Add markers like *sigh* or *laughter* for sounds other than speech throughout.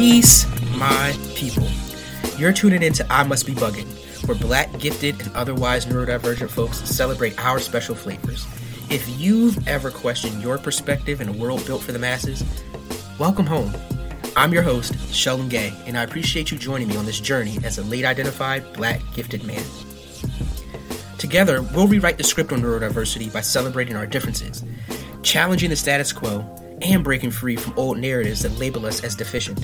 Peace, my people. You're tuning in to I Must Be Bugging, where black, gifted, and otherwise neurodivergent folks celebrate our special flavors. If you've ever questioned your perspective in a world built for the masses, welcome home. I'm your host, Sheldon Gay, and I appreciate you joining me on this journey as a late identified black gifted man. Together, we'll rewrite the script on neurodiversity by celebrating our differences, challenging the status quo, and breaking free from old narratives that label us as deficient.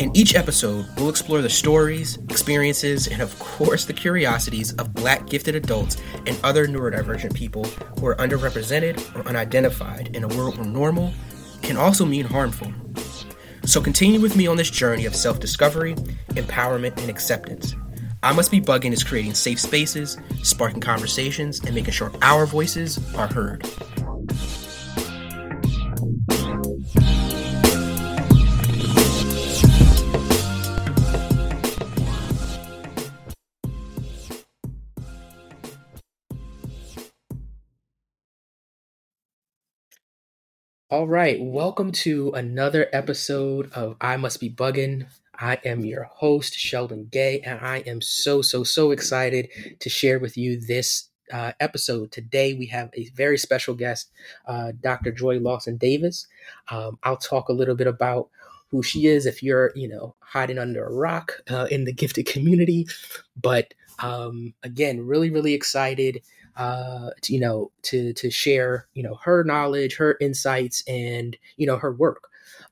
In each episode, we'll explore the stories, experiences, and of course the curiosities of black gifted adults and other neurodivergent people who are underrepresented or unidentified in a world where normal can also mean harmful. So continue with me on this journey of self discovery, empowerment, and acceptance. I Must Be Bugging is creating safe spaces, sparking conversations, and making sure our voices are heard. All right, welcome to another episode of I Must Be Bugging. I am your host, Sheldon Gay, and I am so, so, so excited to share with you this uh, episode. Today, we have a very special guest, uh, Dr. Joy Lawson Davis. Um, I'll talk a little bit about who she is if you're, you know, hiding under a rock uh, in the gifted community. But um, again, really, really excited uh, to, you know, to to share, you know, her knowledge, her insights, and you know, her work.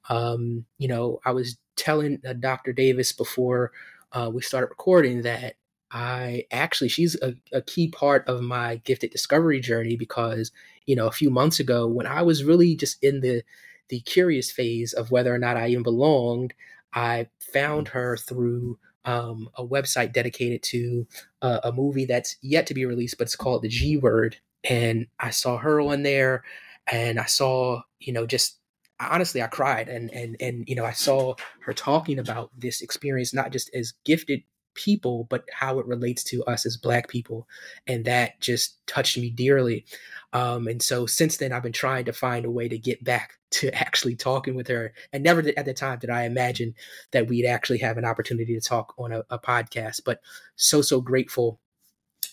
Um, you know, I was telling uh, Dr. Davis before uh, we started recording that I actually she's a, a, key part of my gifted discovery journey because you know a few months ago when I was really just in the the curious phase of whether or not I even belonged, I found her through um, a website dedicated to uh, a movie that's yet to be released, but it's called The G Word, and I saw her on there, and I saw you know just honestly I cried and and and you know I saw her talking about this experience not just as gifted people but how it relates to us as black people. And that just touched me dearly. Um, and so since then I've been trying to find a way to get back *laughs* to actually talking with her. And never did, at the time did I imagine that we'd actually have an opportunity to talk on a, a podcast but so so grateful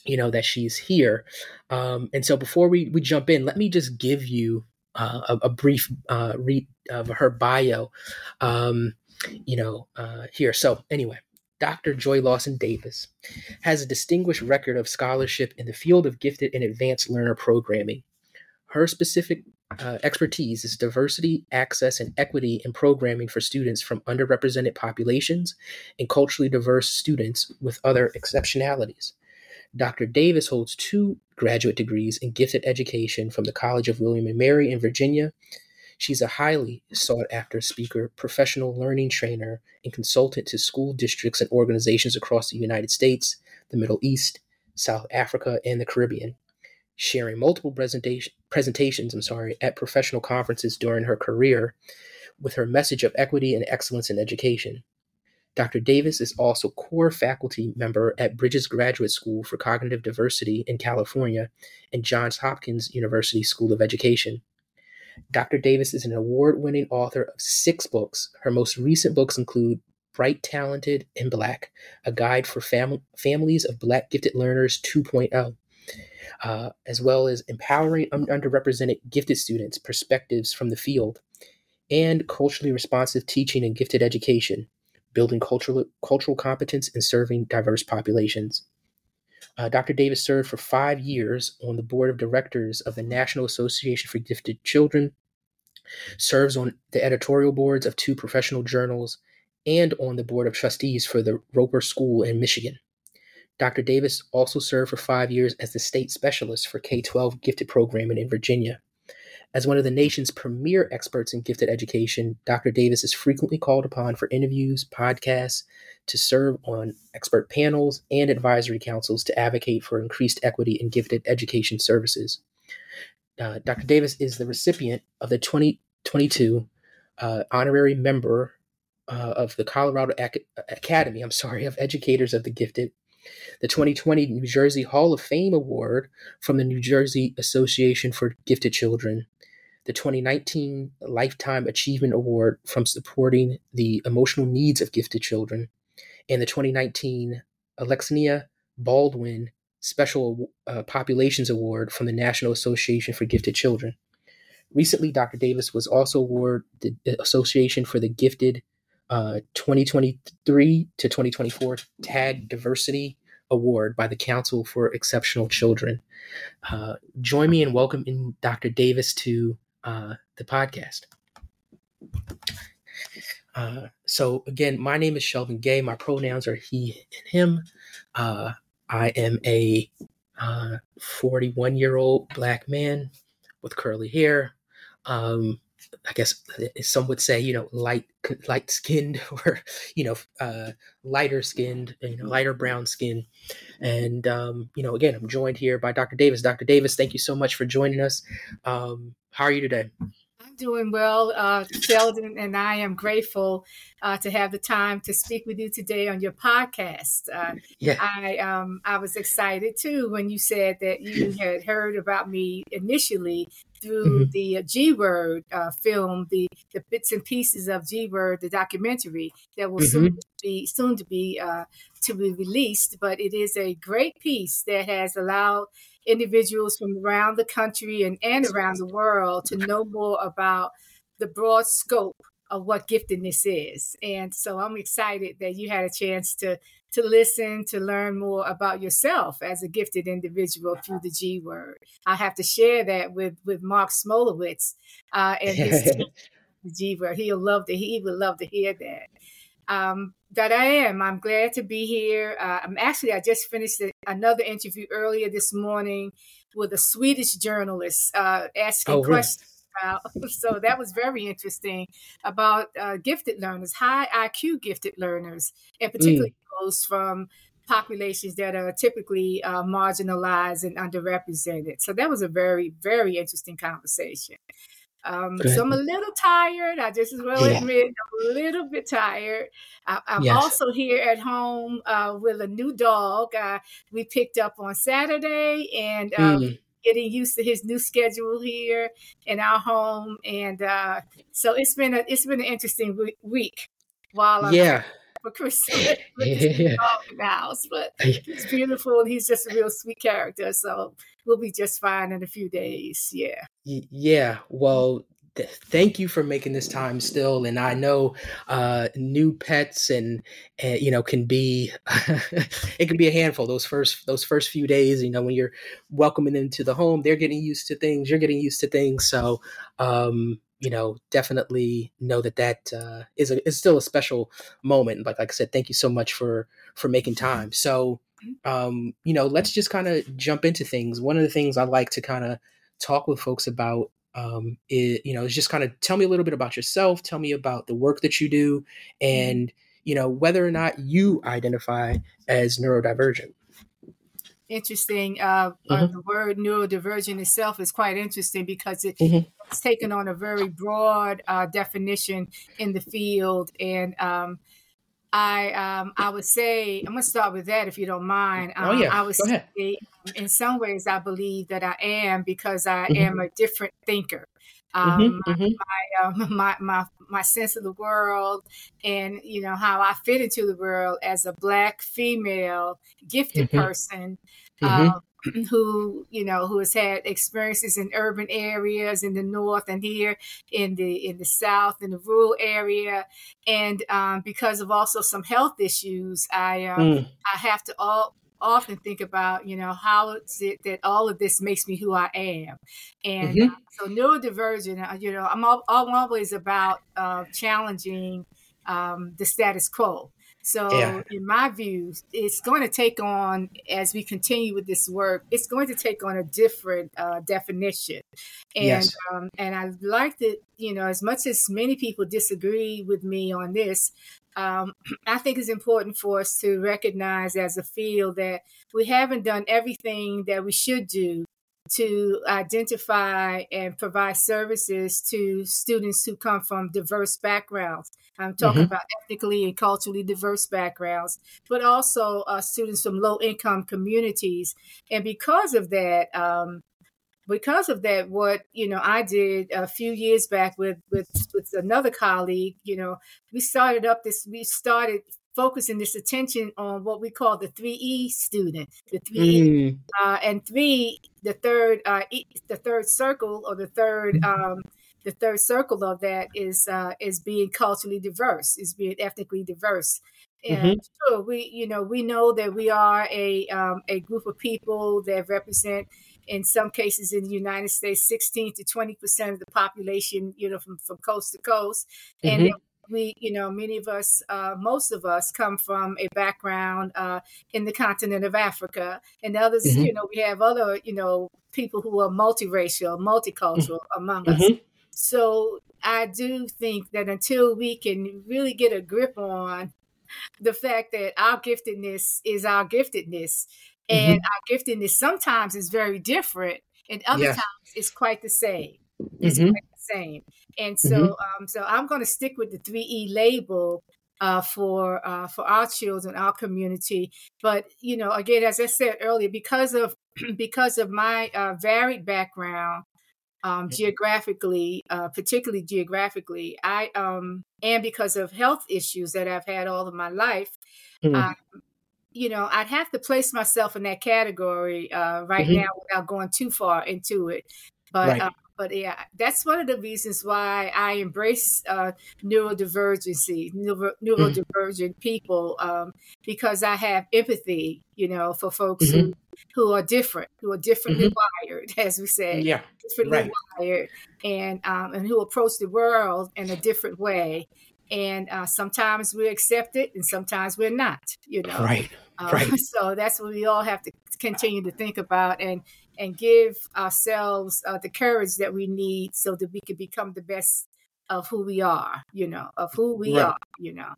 you know that she's here. Um, and so before we, we jump in let me just give you uh, a, a, brief uh, read of her bio, um, you know, uh, here. So anyway, Dr. Joy Lawson Davis has a distinguished record of scholarship in the field of gifted and advanced learner programming. Her specific uh, expertise is diversity, access, and equity in programming for students from underrepresented populations and culturally diverse students with other exceptionalities. Dr. Davis holds two graduate degrees in gifted education from the College of William and Mary in Virginia. She's a highly sought after speaker, professional learning trainer, and consultant to school districts and organizations across the United States, the Middle East, South Africa, and the Caribbean, sharing multiple presentation, presentations I'm sorry, at professional conferences during her career with her message of equity and excellence in education. Dr. Davis is also core faculty member at Bridges Graduate School for Cognitive Diversity in California and Johns Hopkins University School of Education. Dr. Davis is an award winning author of six books. Her most recent books include Bright, Talented, and Black, a guide for fam- families of Black gifted learners 2.0, uh, as well as Empowering un- Underrepresented Gifted Students Perspectives from the Field, and Culturally Responsive Teaching and Gifted Education building cultural, cultural competence and serving diverse populations. Uh, Dr. Davis served for five years on the board of directors of the National Association for Gifted Children, serves on the editorial boards of two professional journals, and on the board of trustees for the Roeper School in Michigan. Dr. Davis also served for five years as the state specialist for K 12 gifted programming in Virginia. As one of the nation's premier experts in gifted education, Dr. Davis is frequently called upon for interviews, podcasts, to serve on expert panels and advisory councils to advocate for increased equity in gifted education services. Uh, Dr. Davis is the recipient of the 2022 uh, honorary member uh, of the Colorado Ac- Academy, I'm sorry, of Educators of the Gifted, the 2020 New Jersey Hall of Fame Award from the New Jersey Association for Gifted Children, the 2019 Lifetime Achievement Award from supporting the emotional needs of gifted children, and the 2019 Alexinia Baldwin Special uh, Populations Award from the National Association for Gifted Children. Recently, Dr. Davis was also awarded the Association for the Gifted uh, 2023 to 2024 TAG Diversity Award by the Council for Exceptional Children. Uh, join me in welcoming Dr. Davis to uh, the podcast. Uh, so, again, my name is Sheldon Gay. My pronouns are he and him. Uh, I am a uh, 41 year old black man with curly hair. Um, I guess some would say, you know, light light skinned *laughs* or you know, uh, lighter skinned, you know, lighter brown skin. And um, you know, again, I'm joined here by Dr. Davis. Dr. Davis, thank you so much for joining us. Um, how are you today? Doing well, uh, Sheldon, and I am grateful uh, to have the time to speak with you today on your podcast. Uh, yeah. I um, I was excited too when you said that you had heard about me initially through mm-hmm. the G Word uh, film, the the bits and pieces of G Word, the documentary that will mm-hmm. soon be soon to be uh, to be released. But it is a great piece that has allowed individuals from around the country and, and around the world to know more about the broad scope of what giftedness is. And so I'm excited that you had a chance to to listen, to learn more about yourself as a gifted individual through the G word. I have to share that with with Marc Smolowitz uh, and his *laughs* G word. He'll love to he would love to hear that. Um, that I am. I'm glad to be here. Uh, I'm actually, I just finished another interview earlier this morning with a Swedish journalist uh, asking oh, questions. About, *laughs* so that was very interesting about uh, gifted learners, high IQ gifted learners, and particularly mm. those from populations that are typically uh, marginalized and underrepresented. So that was a very, very interesting conversation. Um, so I'm a little tired. I just will yeah. admit I'm a little bit tired. I, am yes. also here at home uh, with a new dog. Uh, we picked up on Saturday and um, mm. getting used to his new schedule here in our home. And uh, so it's been a it's been an interesting week while I'm yeah for Christmas *laughs* yeah. the house. But he's beautiful and he's just a real sweet character. So we'll be just fine in a few days. Yeah. Yeah. Well, th- thank you for making this time still and i know uh, new pets and, and you know can be *laughs* it can be a handful those first those first few days you know when you're welcoming them to the home they're getting used to things you're getting used to things so um, you know, definitely know that that uh, is a, is still a special moment. Like like I said, thank you so much for for making time. So, mm-hmm. um, you know, let's just kind of jump into things. One of the things I like to kind of talk with folks about um, is, you know, is just kind of tell me a little bit about yourself. Tell me about the work that you do, mm-hmm. and you know whether or not you identify as neurodivergent interesting. Uh, mm-hmm. the word neurodivergent itself is quite interesting because it, mm-hmm. it's taken on a very broad uh, definition in the field. And um, I um, I would say I'm going to start with that if you don't mind. Um, oh yeah, I would Go say um, in some ways I believe that I am because I mm-hmm. am a different thinker. Mm-hmm, um, mm-hmm, mm-hmm. My, um, *laughs* my, my my sense of the world and you know how I fit into the world as a black female gifted mm-hmm. person mm-hmm. um, *clears throat* who you know who has had experiences in urban areas in the north and here in the in the south in the rural area and um, because of also some health issues I um, mm. I have to all often think about, you know, how is it that all of this makes me who I am. And mm-hmm. uh, so neurodivergent, uh, you know, I'm, all, I'm always about uh, challenging um, the status quo. So, yeah. in my view, it's going to take on, as we continue with this work, it's going to take on a different uh, definition. And yes. um, and I like that, you know, as much as many people disagree with me on this, um, *clears throat* I think it's important for us to recognize as a field that we haven't done everything that we should do to identify and provide services to students who come from diverse backgrounds. I'm talking mm-hmm. about ethnically and culturally diverse backgrounds, but also uh, students from low income communities. And because of that, um, because of that, what you know, I did a few years back with with with another colleague. You know, we started up this. We started focusing this attention on what we call the three E student, the three mm. uh, and three, the third, uh, e, the third circle or the third. Um, the third circle of that is uh, is being culturally diverse, is being ethnically diverse, and mm-hmm. sure, we you know we know that we are a um, a group of people that represent in some cases in the United States, 16 to 20 percent of the population, you know, from, from coast to coast. Mm-hmm. And we, you know, many of us, uh, most of us come from a background uh, in the continent of Africa. And others, mm-hmm. you know, we have other, you know, people who are multiracial, multicultural mm-hmm. among us. Mm-hmm. So I do think that until we can really get a grip on the fact that our giftedness is our giftedness, and mm-hmm. our giftedness sometimes is very different, and other times it's quite the same. It's mm-hmm. quite the same. And so, mm-hmm. um, so I'm going to stick with the three E label uh, for uh, for our children, our community. But you know, again, as I said earlier, because of *clears throat* because of my uh, varied background, um, geographically, uh, particularly geographically, I um, and because of health issues that I've had all of my life, mm you know, I'd have to place myself in that category uh, right mm-hmm. now without going too far into it. But right. uh, but yeah, that's one of the reasons why I embrace uh, neurodivergency, neuro, neurodivergent mm-hmm. people, um, because I have empathy, you know, for folks mm-hmm. who, who are different, who are differently mm-hmm. wired, *laughs* as we say, yeah, differently right. wired, and um, and who approach the world in a different way. And uh, sometimes we accept it, and sometimes we're not. You know, right, uh, right. *laughs* So that's what we all have to continue to think about, and and give ourselves uh, the courage that we need so that we can become the best of who we are you know of who we right. are you know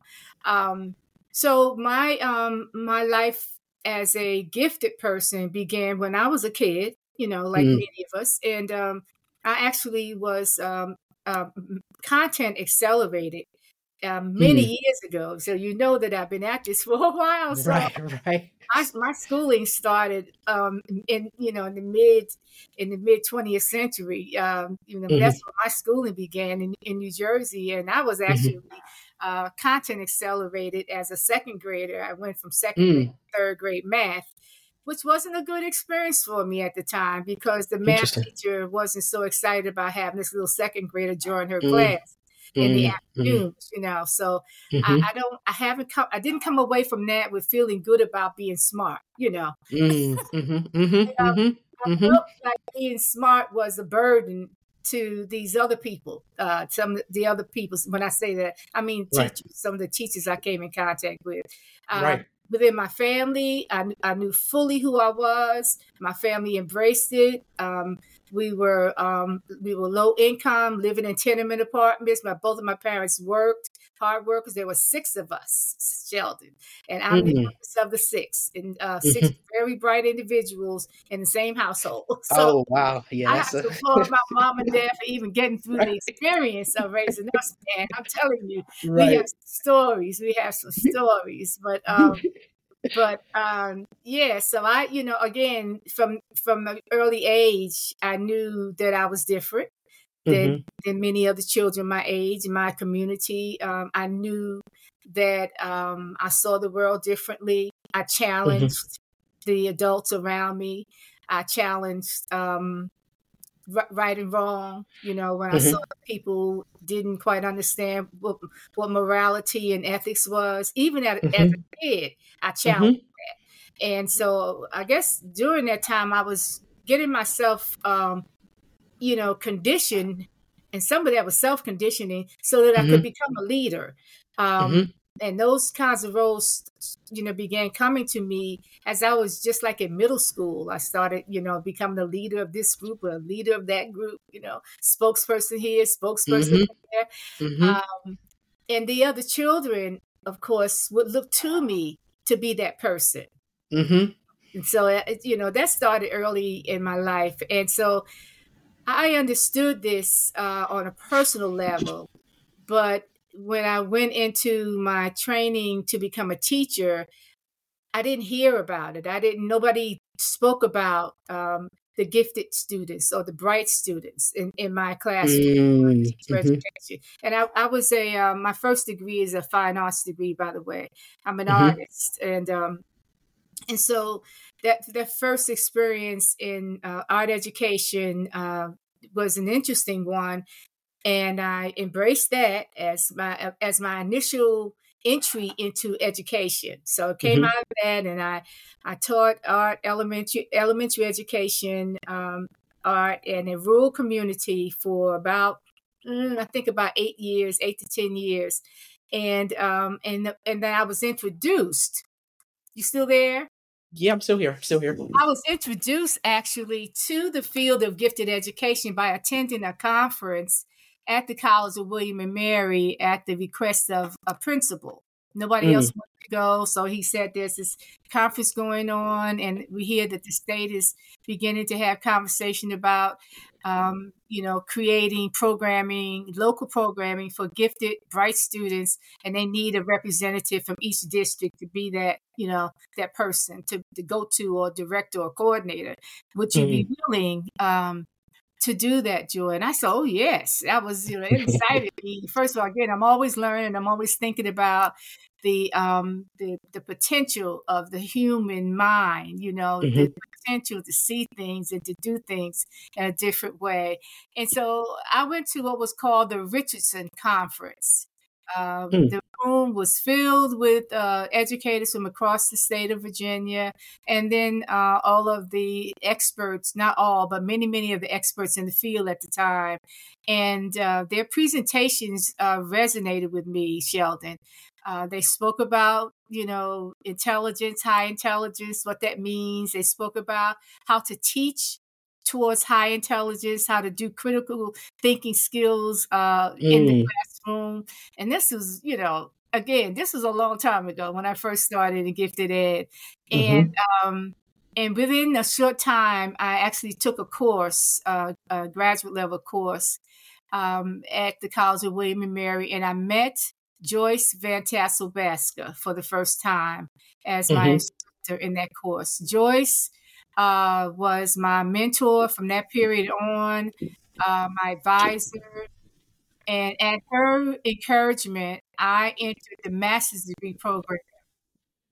um, so my um my life as a gifted person began when i was a kid you know like mm. many of us and um, i actually was um, uh, content accelerated um, many mm. years ago. So you know that I've been at this *laughs* for a while. So right, right. My, my schooling started um, in you know in the mid in the mid 20th century. Um, you know mm-hmm. that's when my schooling began in, in New Jersey, and I was mm-hmm. actually mm-hmm. uh, content accelerated as a second grader. I went from second mm. grade third grade math. Which wasn't a good experience for me at the time because the math teacher wasn't so excited about having this little second grader join her mm. class in the mm-hmm. afternoons, you know. So mm-hmm. I, I, don't, I haven't come, I didn't come away from that with feeling good about being smart, you know. *laughs* Mm-hmm. mm-hmm. you know I mm-hmm. felt like being smart was a burden to these other people, uh, some of the other people. When I say that, I mean teachers, some of the teachers I came in contact with. Uh, right. Within my family, I, I knew fully who I was. My family embraced it. Um, we were um, we were low income, living in tenement apartments. My both of my parents worked hard workers. There were six of us, Sheldon, and I'm mm-hmm. the youngest of the six, and uh, 6 mm-hmm. very bright individuals in the same household. *laughs* So oh wow! Yeah, I have to applaud my mom and dad for even getting through *laughs* right. the experience of raising us. And I'm telling you, right. we have stories. We have some *laughs* stories, but um, but um, yeah, so I, you know, again, from from an early age, I knew that I was different than mm-hmm. than many other children my age in my community. Um, I knew that um, I saw the world differently. I mm-hmm. challenged mm-hmm. the adults around me. I challenged um, right and wrong. You know, when mm-hmm. I saw people didn't quite understand what, what morality and ethics was, even at, mm-hmm. as a kid, I challenged mm-hmm. that. And so I guess during that time, I was getting myself, um, you know, conditioned, and some of that was self conditioning so that I could mm-hmm. become a leader. Um, mm-hmm and those kinds of roles you know began coming to me as i was just like in middle school i started you know becoming the leader of this group or a leader of that group you know spokesperson here spokesperson mm-hmm. there mm-hmm. Um, and the other children of course would look to me to be that person mm-hmm. and so uh, you know that started early in my life and so i understood this uh, on a personal level but when I went into my training to become a teacher, I didn't hear about it. I didn't. Nobody spoke about um, the gifted students or the bright students in, in my classroom mm, mm-hmm. and I, I was a uh, my first degree is a fine arts degree by the way i'm an mm-hmm. artist and um and so that that first experience in uh, art education uh, was an interesting one and i embraced that as my as my initial entry into education. So it came mm-hmm. out of that, and I I taught art elementary elementary education, um, art in a rural community for about mm, I think about eight years, eight to ten years, and um, and and then I was introduced. You still there? Yeah, I'm still here. Still here. I was introduced actually to the field of gifted education by attending a conference at the College of William and Mary at the request of a principal. Nobody mm. else wanted to go. So he said there's this conference going on, and we hear that the state is beginning to have conversation about, um, you know, creating programming, local programming for gifted, bright students, and they need a representative from each district to be that, you know, that person to, to go to or director or coordinator. Would you mm. be willing um, to do that, Joy. And I said, Oh yes. That was, you know, *laughs* excited me. First of all, again, I'm always learning, I'm always thinking about the um the the potential of the human mind, you know, mm-hmm. the potential to see things and to do things in a different way. And so I went to what was called the Richardson Conference. Um, mm. The room was filled with uh, educators from across the state of Virginia, and then uh, all of the experts, not all, but many, many of the experts in the field at the time. And uh, their presentations uh, resonated with me, Sheldon. Uh, they spoke about, you know, intelligence, high intelligence, what that means. They spoke about how to teach towards high intelligence, how to do critical thinking skills uh, mm. in the mm. Classroom. And this was, you know, again, this was a long time ago when I first started in gifted ed. Mm-hmm. And um, and within a short time, I actually took a course, uh, a graduate level course um, at the College of William and Mary, and I met Joyce VanTassel-Baska for the first time as my mm-hmm. instructor in that course. Joyce uh, was my mentor from that period on, uh, my advisor. And at her encouragement, I entered the master's degree program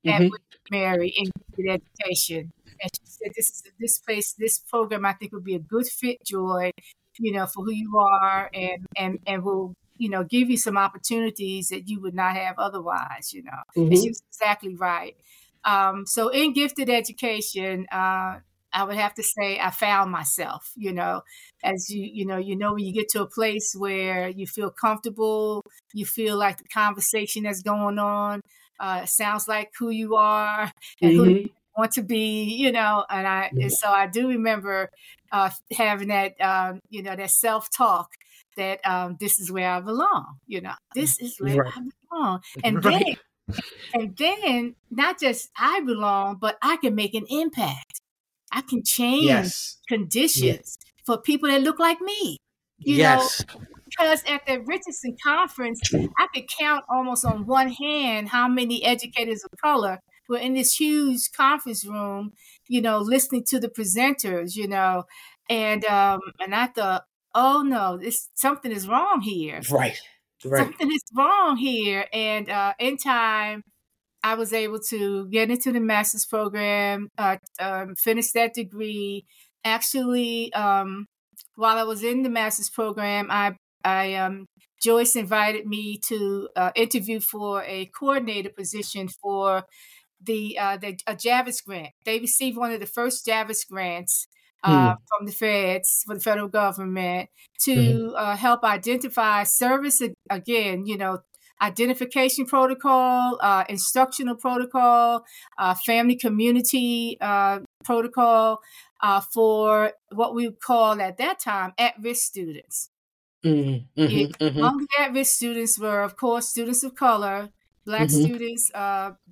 mm-hmm. at Mary in education. And she said, "This is this place, this program. I think would be a good fit, Joy, you know, for who you are, and and and will you know give you some opportunities that you would not have otherwise. You know, mm-hmm. and she was exactly right. Um, so in gifted education, uh, I would have to say I found myself, you know, as you, you know, you know, when you get to a place where you feel comfortable, you feel like the conversation that's going on uh, sounds like who you are and mm-hmm. who you want to be, you know, and I, and so I do remember uh, having that, um, you know, that self talk that um, this is where I belong, you know, this is where right. I belong. *laughs* And right. then and then not just I belong, but I can make an impact. I can change yes. conditions for people that look like me. You yes. know, because at the Richardson conference, I could count almost on one hand how many educators of color were in this huge conference room, you know, listening to the presenters, you know, and um, and I thought, oh no, this something is wrong here. Right. Right. Something is wrong here. And uh, in time, I was able to get into the master's program, uh, um, finish that degree. Actually, um, while I was in the master's program, I, I um, Joyce invited me to uh, interview for a coordinator position for the uh, the a Javits grant. They received one of the first Javits grants uh, mm. from the feds, for the federal government, to mm. uh, help identify service again, you know, identification protocol, uh, instructional protocol, uh, family community uh, protocol uh, for what we call at that time at risk students. Mm-hmm, mm-hmm, mm-hmm. Among the at risk students were, of course, students of color, Black mm-hmm. students,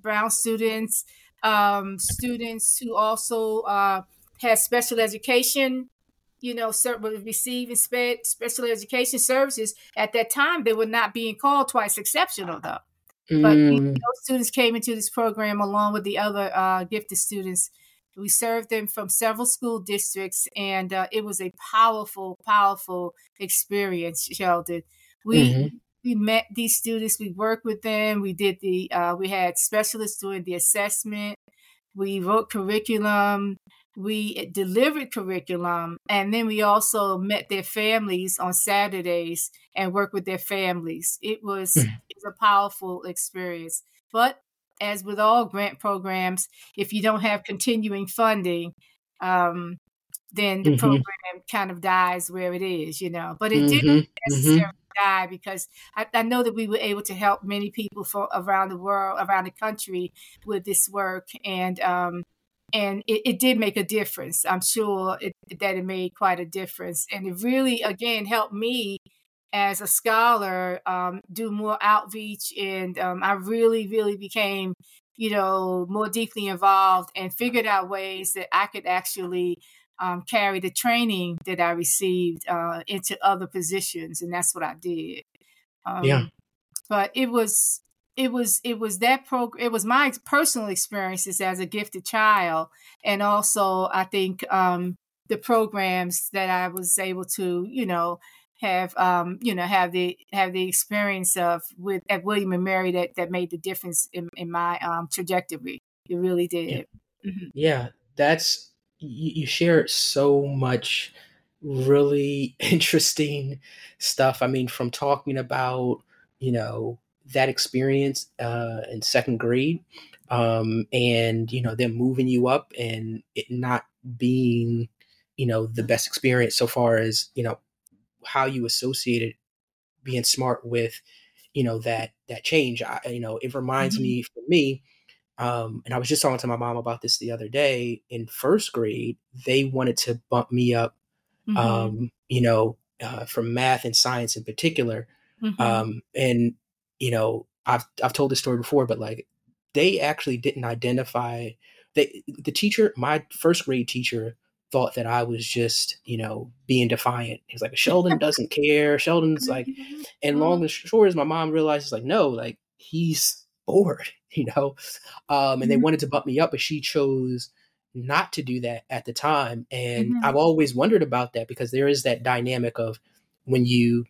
brown students, um, students who also had special education, you know, receiving spe- special education services. At that time, they were not being called twice exceptional, though. Mm. But you know, students came into this program along with the other uh, gifted students We served them from several school districts, and uh, it was a powerful, powerful experience, Sheldon. We mm-hmm. we met these students, we worked with them, we did the uh, we had specialists doing the assessment, we wrote curriculum, we delivered curriculum, and then we also met their families on Saturdays and worked with their families. It was, mm-hmm. it was a powerful experience. But as with all grant programs, if you don't have continuing funding, um, then the mm-hmm. program kind of dies where it is, you know. But it mm-hmm. didn't mm-hmm. necessarily mm-hmm. die because I, I, know that we were able to help many people from around the world, around the country with this work, and um, and it, it, did make a difference. I'm sure it, that it made quite a difference, and it really again helped me as a scholar um, do more outreach and um, i really really became you know more deeply involved and figured out ways that i could actually um, carry the training that i received uh, into other positions and that's what i did yeah um, but it was it was it was that program it was my personal experiences as a gifted child and also i think um, the programs that i was able to you know have um, you know have the have the experience of with at William and Mary that that made the difference in, in my um, trajectory. It really did. Yeah, mm-hmm. yeah that's you, you share so much really *laughs* interesting stuff. I mean, from talking about you know that experience uh, in second grade, um, and you know them moving you up and it not being you know the best experience so far as you know how you associated being smart with you know that that change I, you know it reminds mm-hmm. me for me um, and i was just talking to my mom about this the other day in first grade they wanted to bump me up mm-hmm. um, you know uh, from math and science in particular mm-hmm. um, and you know i've i've told this story before but like they actually didn't identify they the teacher my first grade teacher thought that I was just, you know, being defiant. He's like, Sheldon doesn't care. Sheldon's like, *laughs* and long and short is my mom realizes like, no, like he's bored, *laughs* you know? Um, and they mm-hmm. wanted to bump me up, but she chose not to do that at the time. And mm-hmm. I've always wondered about that because there is that dynamic of when you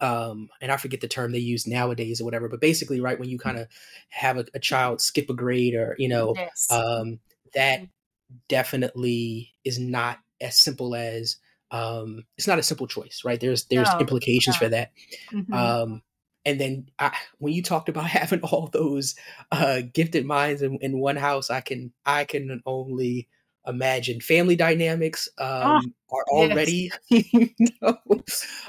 um, and I forget the term they use nowadays or whatever, but basically, right when you kind of have a, a, child skip a grade or you know, yes. um, that mm-hmm definitely is not as simple as um, it's not a simple choice, right? There's there's no, implications for that. Mm-hmm. Um, and then I, when you talked about *laughs* having all those uh, gifted minds in, in, one house, I can I can only imagine family dynamics ah, um, oh, are already yes. *laughs* you know,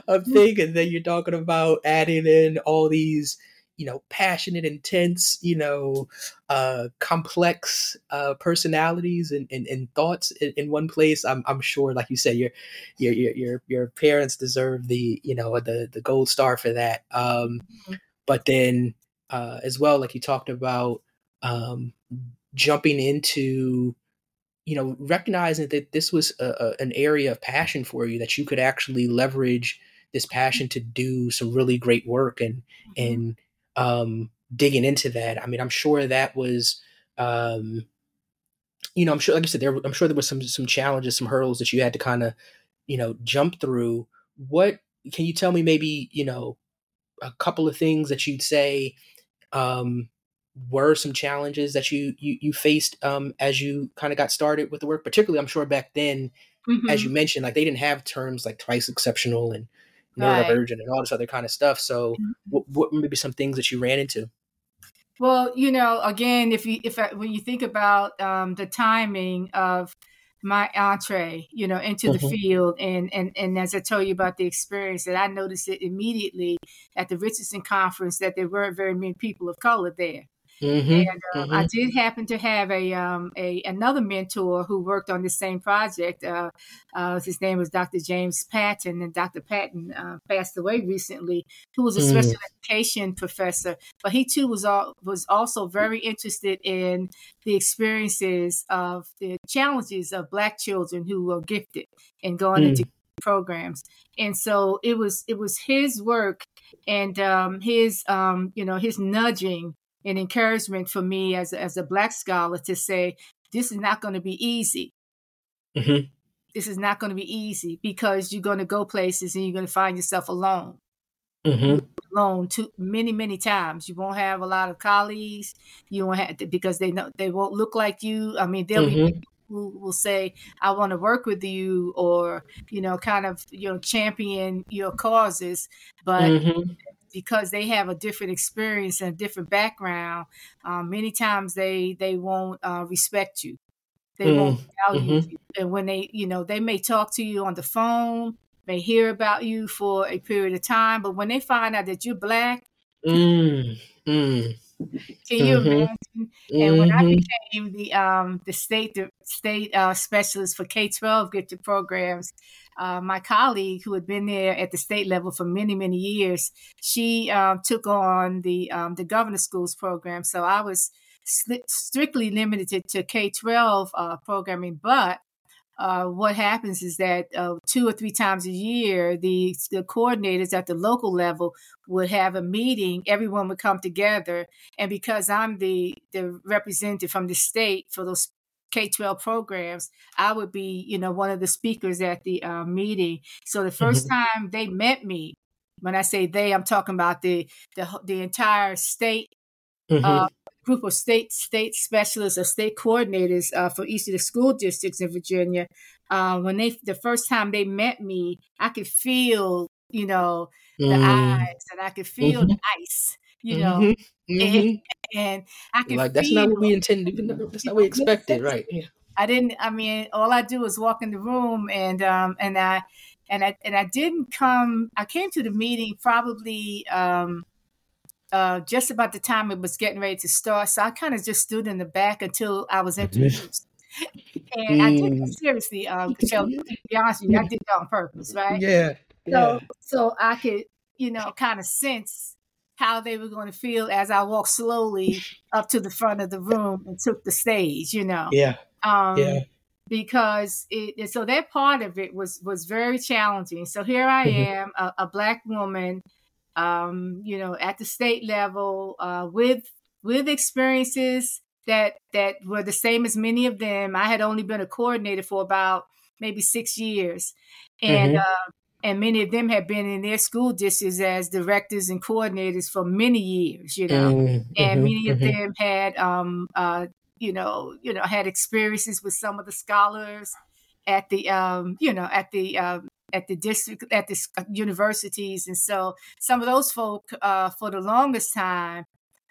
a mm. thing, and then you're talking about adding in all these you know passionate intense you know uh complex uh personalities and and, and thoughts in, in, one place i'm i'm sure like you said your your your your parents deserve the you know the the gold star for that um mm-hmm. but then uh as well like you talked about um jumping into you know recognizing that this was a, a, an area of passion for you that you could actually leverage this passion to do some really great work and mm-hmm. and um, digging into that. I mean, I'm sure that was, um, you know, I'm sure, like I said, there, I'm sure there was some some challenges, some hurdles that you had to kind of, you know, jump through. What can you tell me? Maybe you know, a couple of things that you'd say um, were some challenges that you you, you faced um, as you kind of got started with the work. Particularly, I'm sure back then, mm-hmm. as you mentioned, like they didn't have terms like twice exceptional and neurodivergent right. and all this other kind of stuff. So, mm-hmm. what, what maybe some things that you ran into? Well, you know, again, if you if I, when you think about um, the timing of my entree, you know, into mm-hmm. the field, and and and as I told you about the experience, that I noticed it immediately at the Richardson conference that there weren't very many people of color there. Mm-hmm, and um, mm-hmm. I did happen to have a um, a another mentor who worked on the same project. Uh, uh, his name was Dr. James Patton, and Dr. Patton uh, passed away recently. Who was a mm. special education professor, but he too was all, was also very interested in the experiences of the challenges of Black children who were gifted and going mm. into programs. And so it was it was his work and um, his um, you know his nudging and encouragement for me as, as a black scholar to say this is not going to be easy. Mm-hmm. This is not going to be easy because you're going to go places and you're going to find yourself alone. Mm-hmm. Alone too many many times. You won't have a lot of colleagues. You won't have to, because they know they won't look like you. I mean, they'll mm-hmm. be who will say, "I want to work with you," or you know, kind of you know, champion your causes, but. Mm-hmm. Because they have a different experience and a different background, um, many times they they won't uh, respect you. They mm won't value mm-hmm. you, and when they you know they may talk to you on the phone, may hear about you for a period of time, but when they find out that you're black, mm, mm. Can you mm-hmm. imagine? Mm-hmm. And when I mm-hmm. became the um the state the state uh, specialist for K twelve gifted programs, uh, my colleague who had been there at the state level for many many years, she um, took on the um, the governor schools program. So I was strictly limited to K twelve uh, programming, but uh, what happens is that uh, two or three times a year, the, the coordinators at the local level would have a meeting. Everyone would come together, and because I'm the the representative from the state for those K twelve programs, I would be, you know, one of the speakers at the uh, meeting. So the 1st mm-hmm. time they met me, when I say they, I'm talking about the the, the entire state. Mm-hmm. Uh, group of state state specialists or state coordinators uh, for each of the school districts in Virginia. Uh, when they the first time they met me, I could feel you know the mm. eyes and I could feel mm-hmm. the ice. You know, mm-hmm. And, mm-hmm. and, I could like that's not what we intended. *laughs* That's not what we expected, right? Yeah. I didn't. I mean, all I do is walk in the room, and um, and I and I and I didn't come. I came to the meeting probably um, uh, just about the time it was getting ready to start. So I kind of just stood in the back until I was introduced. and mm. I took it seriously, um, Michelle, to be honest with you, I did it on purpose, right? Yeah. So, yeah. so I could, you know, kind of sense how they were going to feel as I walked slowly *laughs* up to the front of the room and took the stage, you know. Yeah. Um, yeah. Because it, so that part of it was was very challenging. So here I mm-hmm. am, a, a black woman um, you know, at the state level, uh, with with experiences that that were the same as many of them. I had only been a coordinator for about maybe six years, and mm-hmm. uh, and many of them had been in their school districts as directors and coordinators for many years. You know, mm-hmm. and many of mm-hmm. them had um, uh, you know you know had experiences with some of the scholars at the um, you know at the um, at the district at the uh, universities and so some of those folk uh, for the longest time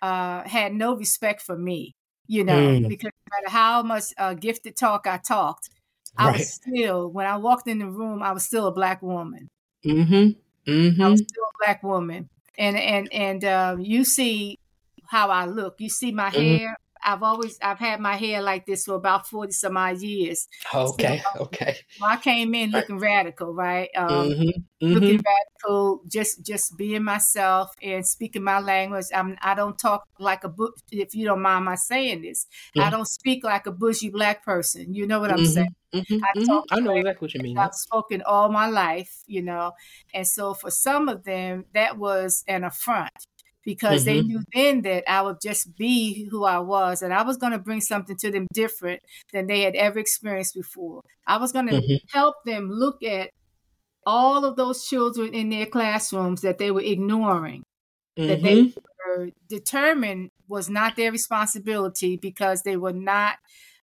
uh, had no respect for me you know mm. because no matter how much uh, gifted talk i talked i right. was still when i walked in the room i was still a black woman mm-hmm. Mm-hmm. i was still a black woman and and and uh, you see how i look you see my mm-hmm. hair I've always I've had my hair like this for about forty some odd years. Okay, so, okay. Well, I came in looking radical, right? Um, mm-hmm, mm-hmm. Looking radical, just just being myself and speaking my language. I'm I don't talk like a book. if you don't mind my saying this. Mm-hmm. I don't speak like a bougie black person. You know what I'm mm-hmm, saying? Mm-hmm, I, talk I know exactly what you mean. I've spoken all my life, you know, and so for some of them that was an affront because mm-hmm. they knew then that I would just be who I was and I was going to bring something to them different than they had ever experienced before. I was going to mm-hmm. help them look at all of those children in their classrooms that they were ignoring, mm-hmm. that they mm-hmm. were determined was not their responsibility because they were not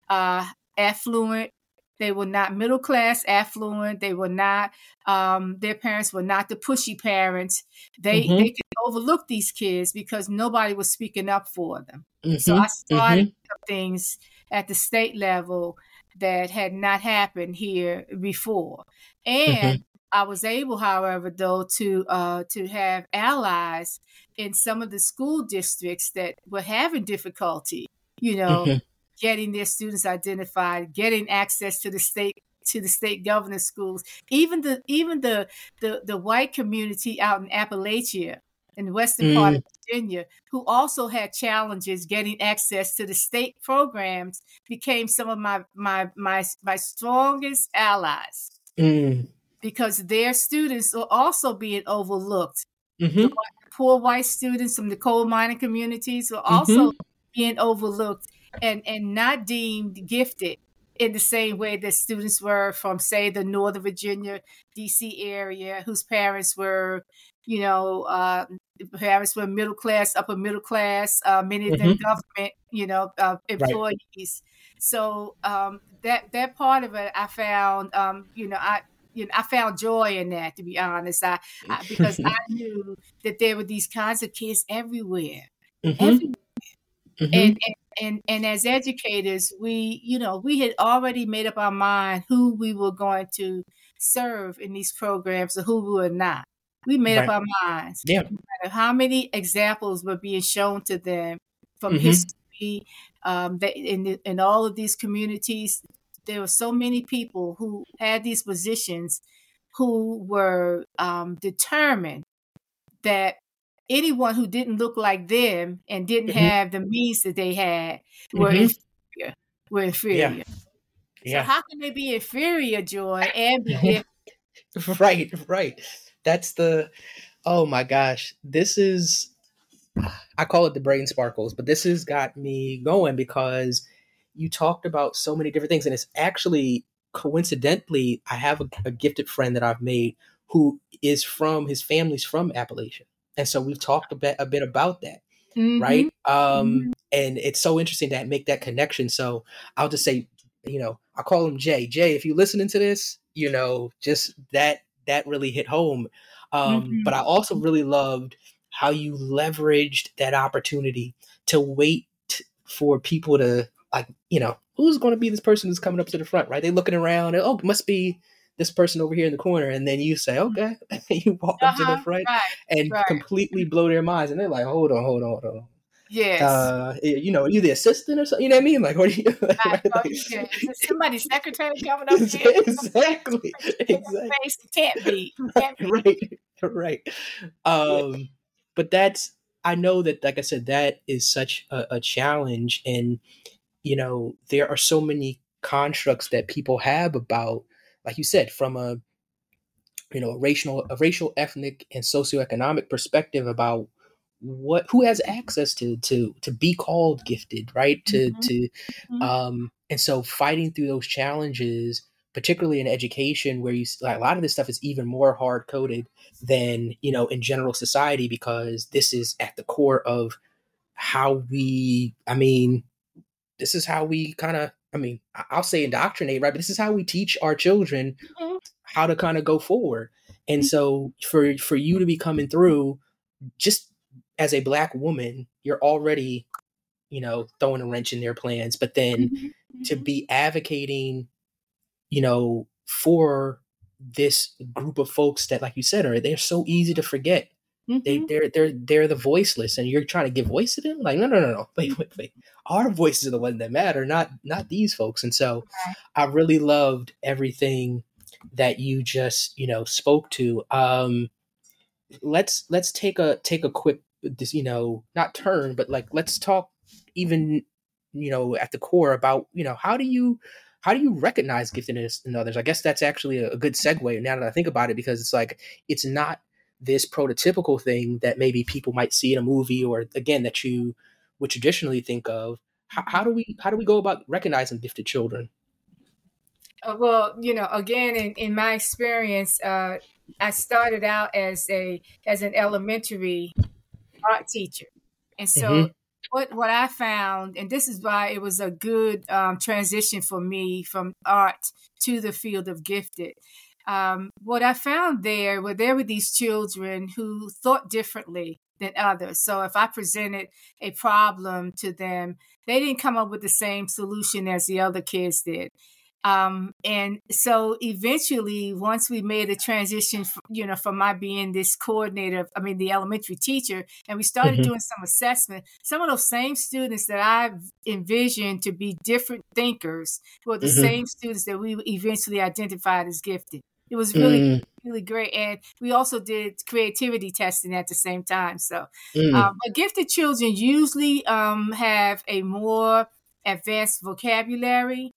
uh, affluent they were not middle class, affluent. They were not. Um, their parents were not the pushy parents. They mm-hmm. they could overlook these kids because nobody was speaking up for them. Mm-hmm. So I started mm-hmm. things at the state level that had not happened here before, and mm-hmm. I was able, however, though, to uh, to have allies in some of the school districts that were having difficulty. You know, mm-hmm getting their students identified, getting access to the state to the state governor schools, even the even the the, the white community out in Appalachia in the western mm. part of Virginia, who also had challenges getting access to the state programs, became some of my my my my strongest allies. Mm. Because their students are also being overlooked. Mm-hmm. poor white students from the coal mining communities were also mm-hmm. being overlooked and and not deemed gifted in the same way that students were from say the northern virginia dc area whose parents were you know uh, parents were middle class upper middle class uh, many of them mm-hmm. government you know uh, employees right. so um, that that part of it i found um, you know i you know, I found joy in that, to be honest. I, I because *laughs* I knew that there were these kinds of kids everywhere, mm-hmm. everywhere. Mm-hmm. And, and and and as educators, we you know we had already made up our mind who we were going to serve in these programs and who we were not. We made right. up our minds. Yeah. No how many examples were being shown to them from mm-hmm. history, um, in in all of these communities, there were so many people who had these positions who were um, determined that anyone who didn't look like them and didn't mm-hmm. have the means that they had were mm-hmm. inferior. Were inferior. Yeah. yeah. So how can they be inferior, Joy, and be *laughs* right, right. That's the. Oh my gosh, this is. I call it the brain sparkles, but this has got me going because you talked about so many different things, and it's actually coincidentally, I have a, a gifted friend that I've made who is from his family's from Appalachia, and so we've talked a bit a bit about that, mm-hmm. right? Um, mm-hmm. And it's so interesting to make that connection. So I'll just say, you know, I call him Jay. Jay, if you're listening to this, you know, just that that really hit home. Um, mm-hmm. But I also really loved how you leveraged that opportunity to wait for people to like you know who's going to be this person who's coming up to the front right they looking around and, oh it must be this person over here in the corner and then you say okay *laughs* you walk uh-huh, up to the front right, and right. completely blow their minds and they're like hold on hold on hold on Yes. Uh, you know, you the assistant or something. You know what I mean? Like, what are you? *laughs* Like, right, like, yeah. *laughs* somebody's secretary coming up here? Exactly. exactly. Can't be. Can't be. Right. Right. Um, but that's. I know that, like I said, that is such a, a challenge, and you know, there are so many constructs that people have about, like you said, from a you know, a racial, a racial, ethnic, and socioeconomic perspective about what who has access to to to be called gifted, right? To mm-hmm. to mm-hmm. um, and so fighting through those challenges, particularly in education, where you like, a lot of this stuff is even more hard coded than you know in general society because this is at the core of how we. I mean, this is how we kind of i mean i'll say indoctrinate right but this is how we teach our children mm-hmm. how to kind of go forward and mm-hmm. so for for you to be coming through just as a black woman you're already you know throwing a wrench in their plans but then mm-hmm. to mm-hmm. be advocating you know for this group of folks that like you said are they're so easy to forget Mm-hmm. They they're they're they're the voiceless, and you're trying to give voice to them. Like no no no no *laughs* wait wait wait. Our voices are the ones that matter, not not these folks. And so, I really loved everything that you just you know spoke to. Um, let's let's take a take a quick this you know not turn, but like let's talk even you know at the core about you know how do you how do you recognize giftedness in others? I guess that's actually a, a good segue now that I think about it because it's like it's not this prototypical thing that maybe people might see in a movie or again that you would traditionally think of how, how do we how do we go about recognizing gifted children uh, well you know again in, in my experience uh, i started out as a as an elementary art teacher and so mm-hmm. what what i found and this is why it was a good um, transition for me from art to the field of gifted um, what I found there were there were these children who thought differently than others. So if I presented a problem to them, they didn't come up with the same solution as the other kids did. Um, and so eventually, once we made a transition, you know, from my being this coordinator, I mean, the elementary teacher, and we started mm-hmm. doing some assessment, some of those same students that I envisioned to be different thinkers were the mm-hmm. same students that we eventually identified as gifted. It was really, mm. really great. And we also did creativity testing at the same time. So, mm. um, but gifted children usually um, have a more advanced vocabulary.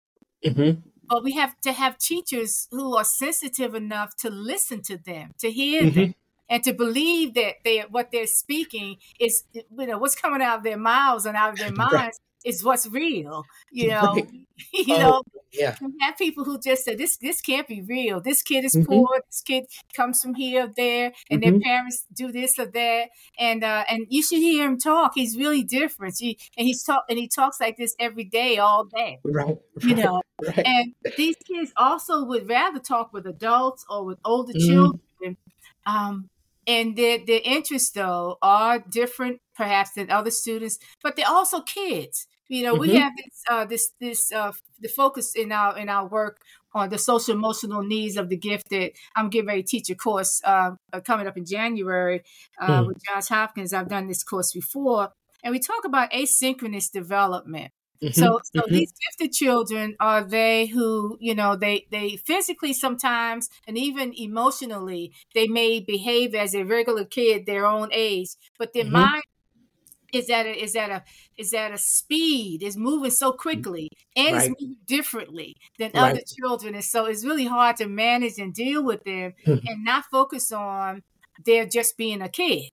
Mm-hmm. But we have to have teachers who are sensitive enough to listen to them, to hear mm-hmm. them, and to believe that they what they're speaking is you know what's coming out of their mouths and out of their minds is what's real. You *laughs* know, right. *laughs* you oh, know, yeah. You have people who just said this this can't be real. This kid is mm-hmm. poor. This kid comes from here or there, and mm-hmm. their parents do this or that. And uh, and you should hear him talk. He's really different. He, and he's talk and he talks like this every day, all day. Right. You know. *laughs* Right. And these kids also would rather talk with adults or with older mm-hmm. children. Um, and their their interests though are different perhaps than other students, but they're also kids. You know, mm-hmm. we have this uh, this this uh, the focus in our in our work on the social emotional needs of the gifted. I'm getting ready to teach a course uh, uh coming up in January uh, mm. with Johns Hopkins. I've done this course before, and we talk about asynchronous development. Mm-hmm. So, so mm-hmm. these gifted children are they who you know they they physically sometimes and even emotionally they may behave as a regular kid their own age, but their mm-hmm. mind is at a is at a is that a speed is moving so quickly and right. it's moving differently than right. other children and so it's really hard to manage and deal with them mm-hmm. and not focus on they're just being a kid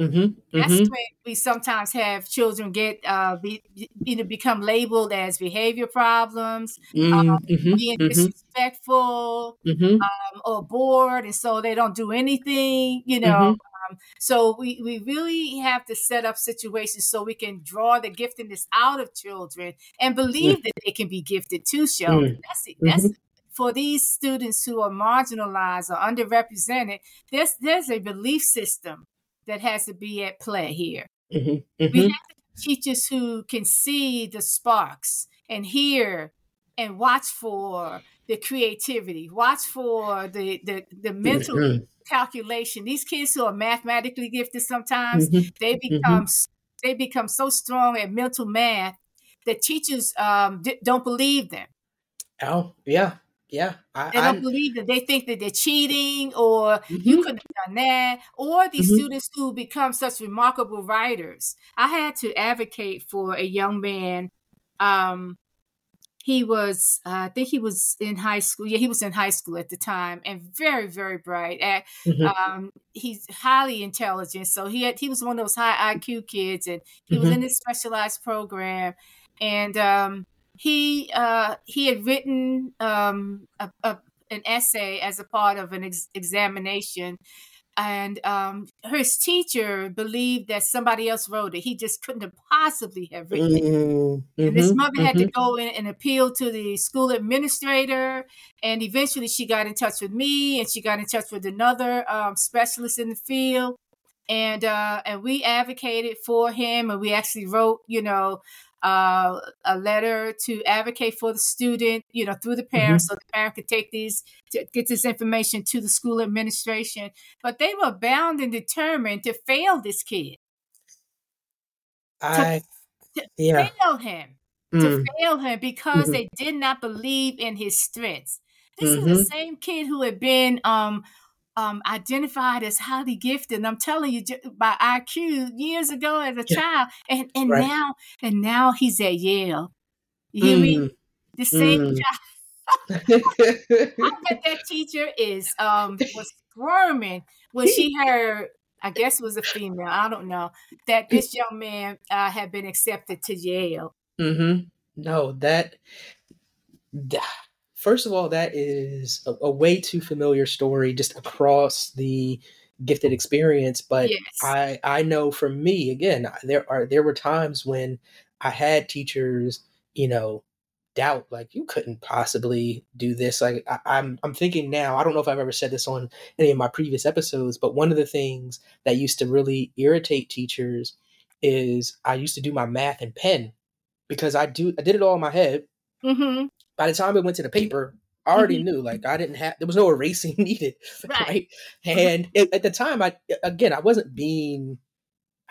Mm-hmm, That's mm-hmm. when we sometimes have children get uh, be, either become labeled as behavior problems, mm, um, mm-hmm, being mm-hmm. disrespectful, mm-hmm. um, or bored, and so they don't do anything. You know, um, so we, we really have to set up situations so we can draw the giftedness out of children and believe that they can be gifted too, Sheldon. Mm. That's it. That's mm-hmm. for these students who are marginalized or underrepresented, there's there's a belief system that has to be at play here. Mm-hmm. Mm-hmm. We have teachers who can see the sparks and hear and watch for the creativity, watch for the the, the mental mm-hmm calculation. These kids who are mathematically gifted sometimes mm-hmm. they mm-hmm. become they become so strong at mental math that teachers um, d- don't believe them. Oh yeah, yeah. I, they don't I, believe that. They think that they're cheating, or mm-hmm. you couldn't have done that. Or these mm-hmm. students who become such remarkable writers. I had to advocate for a young man um, he was uh, i think he was in high school yeah he was in high school at the time and very very bright at, mm-hmm. um, he's highly intelligent so he had he was one of those high iq kids and he mm-hmm. was in this specialized program and um, he uh, he had written um, a, a, an essay as a part of an ex- examination and um, his teacher believed that somebody else wrote it. He just couldn't have possibly have written it. Mm-hmm. And his mother mm-hmm. had to mm-hmm. go in and appeal to the school administrator. And eventually, she got in touch with me, and she got in touch with another um, specialist in the field. And uh, and we advocated for him, and we actually wrote, you know, uh, a letter to advocate for the student, you know, through the parents, mm-hmm. so the parent could take these, to get this information to the school administration. But they were bound and determined to fail this kid. I, to, to yeah. fail him, mm. to fail him because mm-hmm. they did not believe in his strengths. This mm-hmm. is the mm-hmm. same kid who had been um, um, identified as highly gifted. And I'm telling you, by IQ years ago as a yeah. child, and and right. now and now he's at Yale. You hear mm. me? The same mm. child. *laughs* I bet that teacher is um was squirming when she heard. I guess it was a female. I don't know that this young man uh, had been accepted to Yale. Mm-hmm. No, that first of all, that is a, a, way too familiar story just across the gifted experience. But yes. I I know for me again, there are there were times when I had teachers, you know, doubt like you couldn't possibly do this. Like I, I'm I'm thinking now. I don't know if I've ever said this on any of my previous episodes, but one of the things that used to really irritate teachers is I used to do my math in pen because I do I did it all in my head. Mm-hmm by the time it went to the paper, I already mm-hmm. knew like I didn't have there was no erasing *laughs* needed, right? right? And it, at the time, I again I wasn't being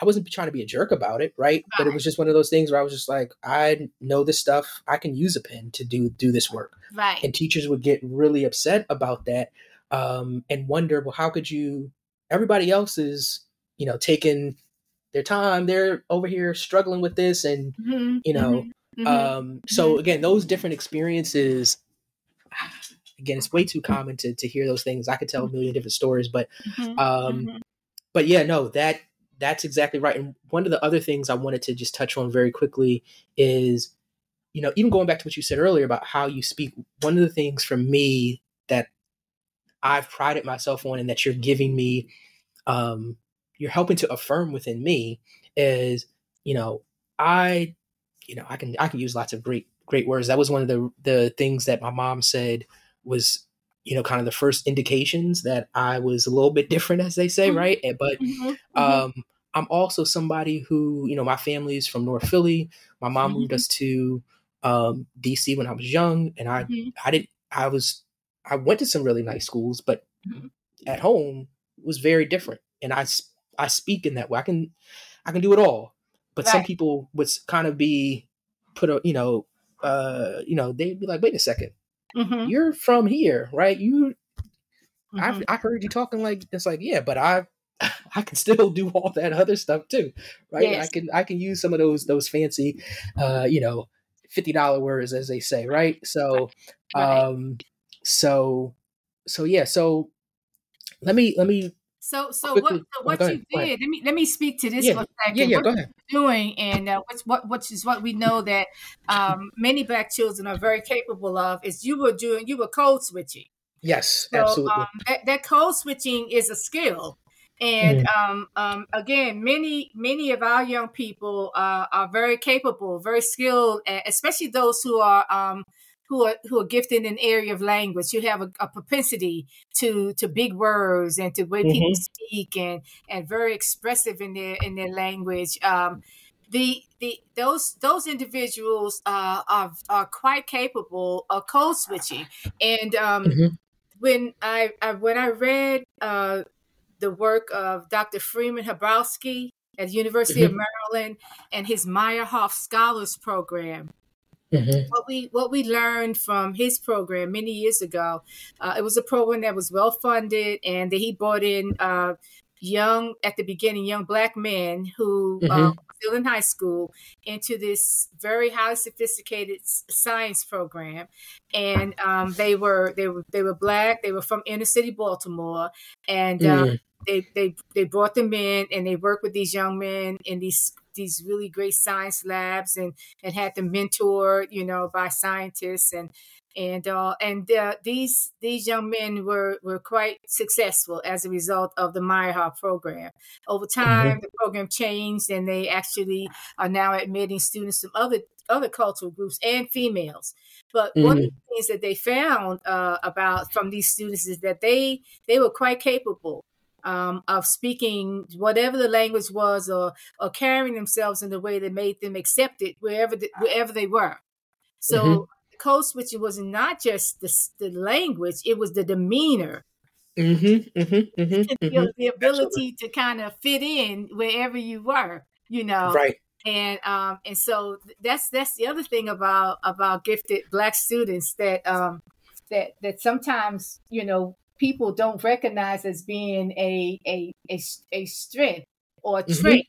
I wasn't trying to be a jerk about it, right? right? But it was just one of those things where I was just like, I know this stuff. I can use a pen to do do this work, right? And teachers would get really upset about that um, and wonder, well, how could you? Everybody else is, you know, taking their time. They're over here struggling with this, and mm-hmm. you know. Mm-hmm Mm-hmm. Um, so again, those different experiences. Again, it's way too common to to hear those things. I could tell a million different stories, but mm-hmm. um, mm-hmm. but yeah, no, that that's exactly right. And one of the other things I wanted to just touch on very quickly is, you know, even going back to what you said earlier about how you speak, one of the things for me that I've prided myself on and that you're giving me, um, you're helping to affirm within me is, you know, I, you know, I can I can use lots of great great words. That was one of the the things that my mom said was you know kind of the first indications that I was a little bit different, as they say, mm-hmm. right? But mm-hmm. mm-hmm. um, I'm also somebody who you know my family is from North Philly. My mom mm-hmm. moved us to um, DC when I was young, and I mm-hmm. I didn't I was I went to some really nice schools, but mm-hmm. at home was very different, and I I speak in that way. I can I can do it all, but right. some people would kind of be put a you know uh you know they'd be like wait a 2nd mm-hmm. you're from here right you mm-hmm. I, I heard you talking like it's like yeah but i *laughs* i can still do all that other stuff too right yes. i can i can use some of those those fancy uh you know $50 words as they say right so um so so yeah so let me let me so, so Quickly. what, so what you did? Let me let me speak to this yeah. for a second. Yeah, yeah, what go ahead. Doing and uh, what's what which is what we know that um, many black children are very capable of is you were doing you were code switching. Yes, so, absolutely. Um, that, that, code switching is a skill, and mm. um, um, again, many many of our young people uh, are very capable, very skilled, especially those who are um, who are who are gifted in an area of language, you have a, a propensity to to big words and to way mm-hmm. people speak and and very expressive in their in their language. Um, the the those those individuals uh, are are quite capable of code switching. And um, mm-hmm. when I, I, when I read uh, the work of Dr. Freeman Hrabowski at the University mm-hmm. of Maryland and his Meyerhoff Scholars Program, Mm-hmm. What we what we learned from his program many years ago, uh, it was a program that was well funded, and that he brought in uh, young at the beginning young black men who mm-hmm. um, still in high school into this very highly sophisticated science program, and um, they were they were they were black. They were from inner city Baltimore, and. Mm-hmm. they, they they brought them in and they worked with these young men in these these really great science labs and and had them mentored, you know, by scientists and and uh, and uh, these these young men were were quite successful as a result of the Meyerhoff program. Over mm-hmm. time, mm-hmm. the program changed, and they actually are now admitting students from other other cultural groups and females. But mm-hmm. one of mm-hmm. the things that they found uh, about from these students is that they they were quite capable um, of speaking whatever the language was or or carrying themselves in a way that made them accepted wherever the, wherever they were. So mm-hmm. code switching was not just the, the language; it was the demeanor. Mm-hmm, mm-hmm, mm-hmm, *laughs* the, mm-hmm. the, ability Absolutely. to kind of fit in wherever you were, you know. Right. And um and so that's that's the other thing about about gifted black students that um that that sometimes you know people don't recognize as being a a a, a strength or a mm-hmm. trait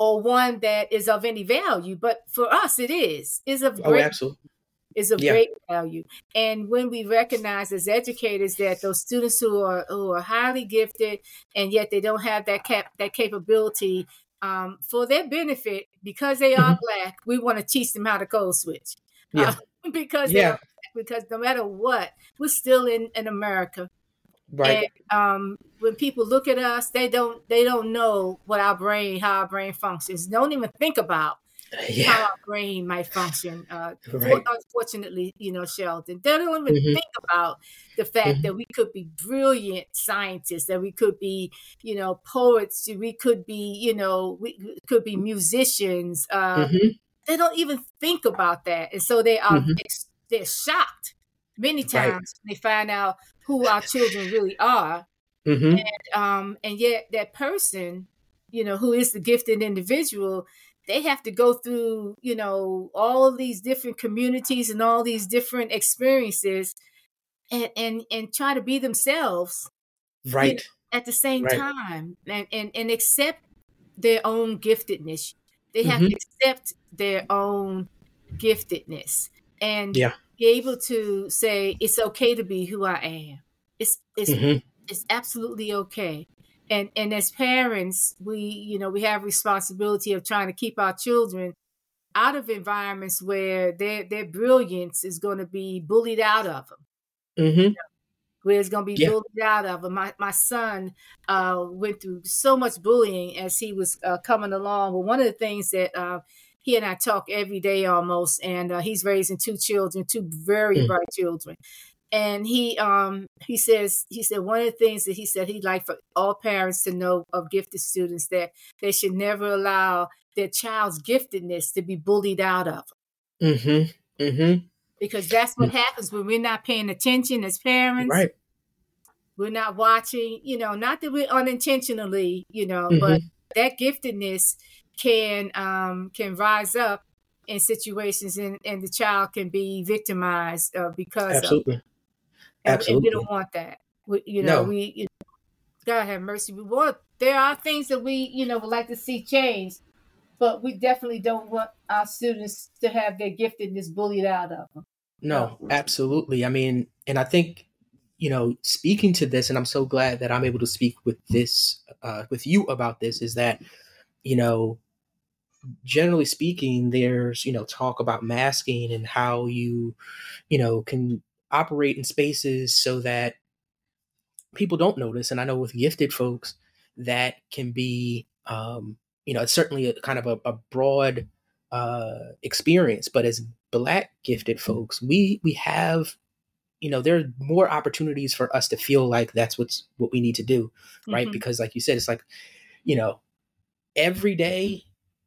or one that is of any value. But for us, it is is of great. oh, great, absolutely. is of yeah. great value. And when we recognize as educators that those students who are who are highly gifted and yet they don't have that cap that capability um, for their benefit because they are mm-hmm. black, we want to teach them how to code switch. Yeah. Uh, *laughs* because yeah. because no matter what, we're still in, in America. Right. And, um, when people look at us, they don't they don't know what our brain, how our brain functions. Don't even think about *laughs* yeah. how our brain might function. Uh, right. Unfortunately, you know, Sheldon, they don't even mm-hmm. think about the fact mm-hmm. that we could be brilliant scientists, that we could be, you know, poets, we could be, you know, we could be musicians. Uh, mm-hmm. They don't even think about that, and so they are mm-hmm. they're shocked many times right. they find out who our children really are. Mm-hmm. And, um, and yet that person, you know, who is the gifted individual, they have to go through, you know, all of these different communities and all these different experiences and and and try to be themselves. Right. You know, at the same right. time and, and and accept their own giftedness. They have mm-hmm. to accept their own giftedness. And yeah be able to say it's okay to be who I am. It's it's mm-hmm. it's absolutely okay. and and as parents we you know we have responsibility of trying to keep our children out of environments where their their brilliance is going to be bullied out of them mm-hmm. you know, where it's going to be yeah. bullied out of them my, my son uh, went through so much bullying as he was uh, coming along but one of the things that uh, he and I talk every day almost, and uh, he's raising two children, two very mm. bright children and he um he says he said one of the things that he said he'd like for all parents to know of gifted students that they should never allow their child's giftedness to be bullied out of. Mm-hmm. Mm-hmm. Because that's what mm-hmm. happens when we're not paying attention as parents. Right. We're not watching, you know, not that we're unintentionally, you know, but mm-hmm. that giftedness can um can rise up in situations and, and the child can be victimized uh, because Absolutely. of and, Absolutely. And we don't want that. We, you know, no. we you know, God have mercy. We want there are things that we, you know, would like to see change, but we definitely don't want our students to have their giftedness bullied out of them. No, absolutely. I mean, and I think, you know, speaking to this, and I'm so glad that I'm able to speak with this, uh, with you about this, is that, you know, generally speaking, there's, you know, talk about masking and how you, you know, can operate in spaces so that people don't notice. And I know with gifted folks, that can be, um, you know, it's certainly a kind of a, a broad uh, experience. But as Black gifted folks, we we have, you know, there are more opportunities for us to feel like that's what's what we need to do, right? Mm-hmm. Because, like you said, it's like, you know, every day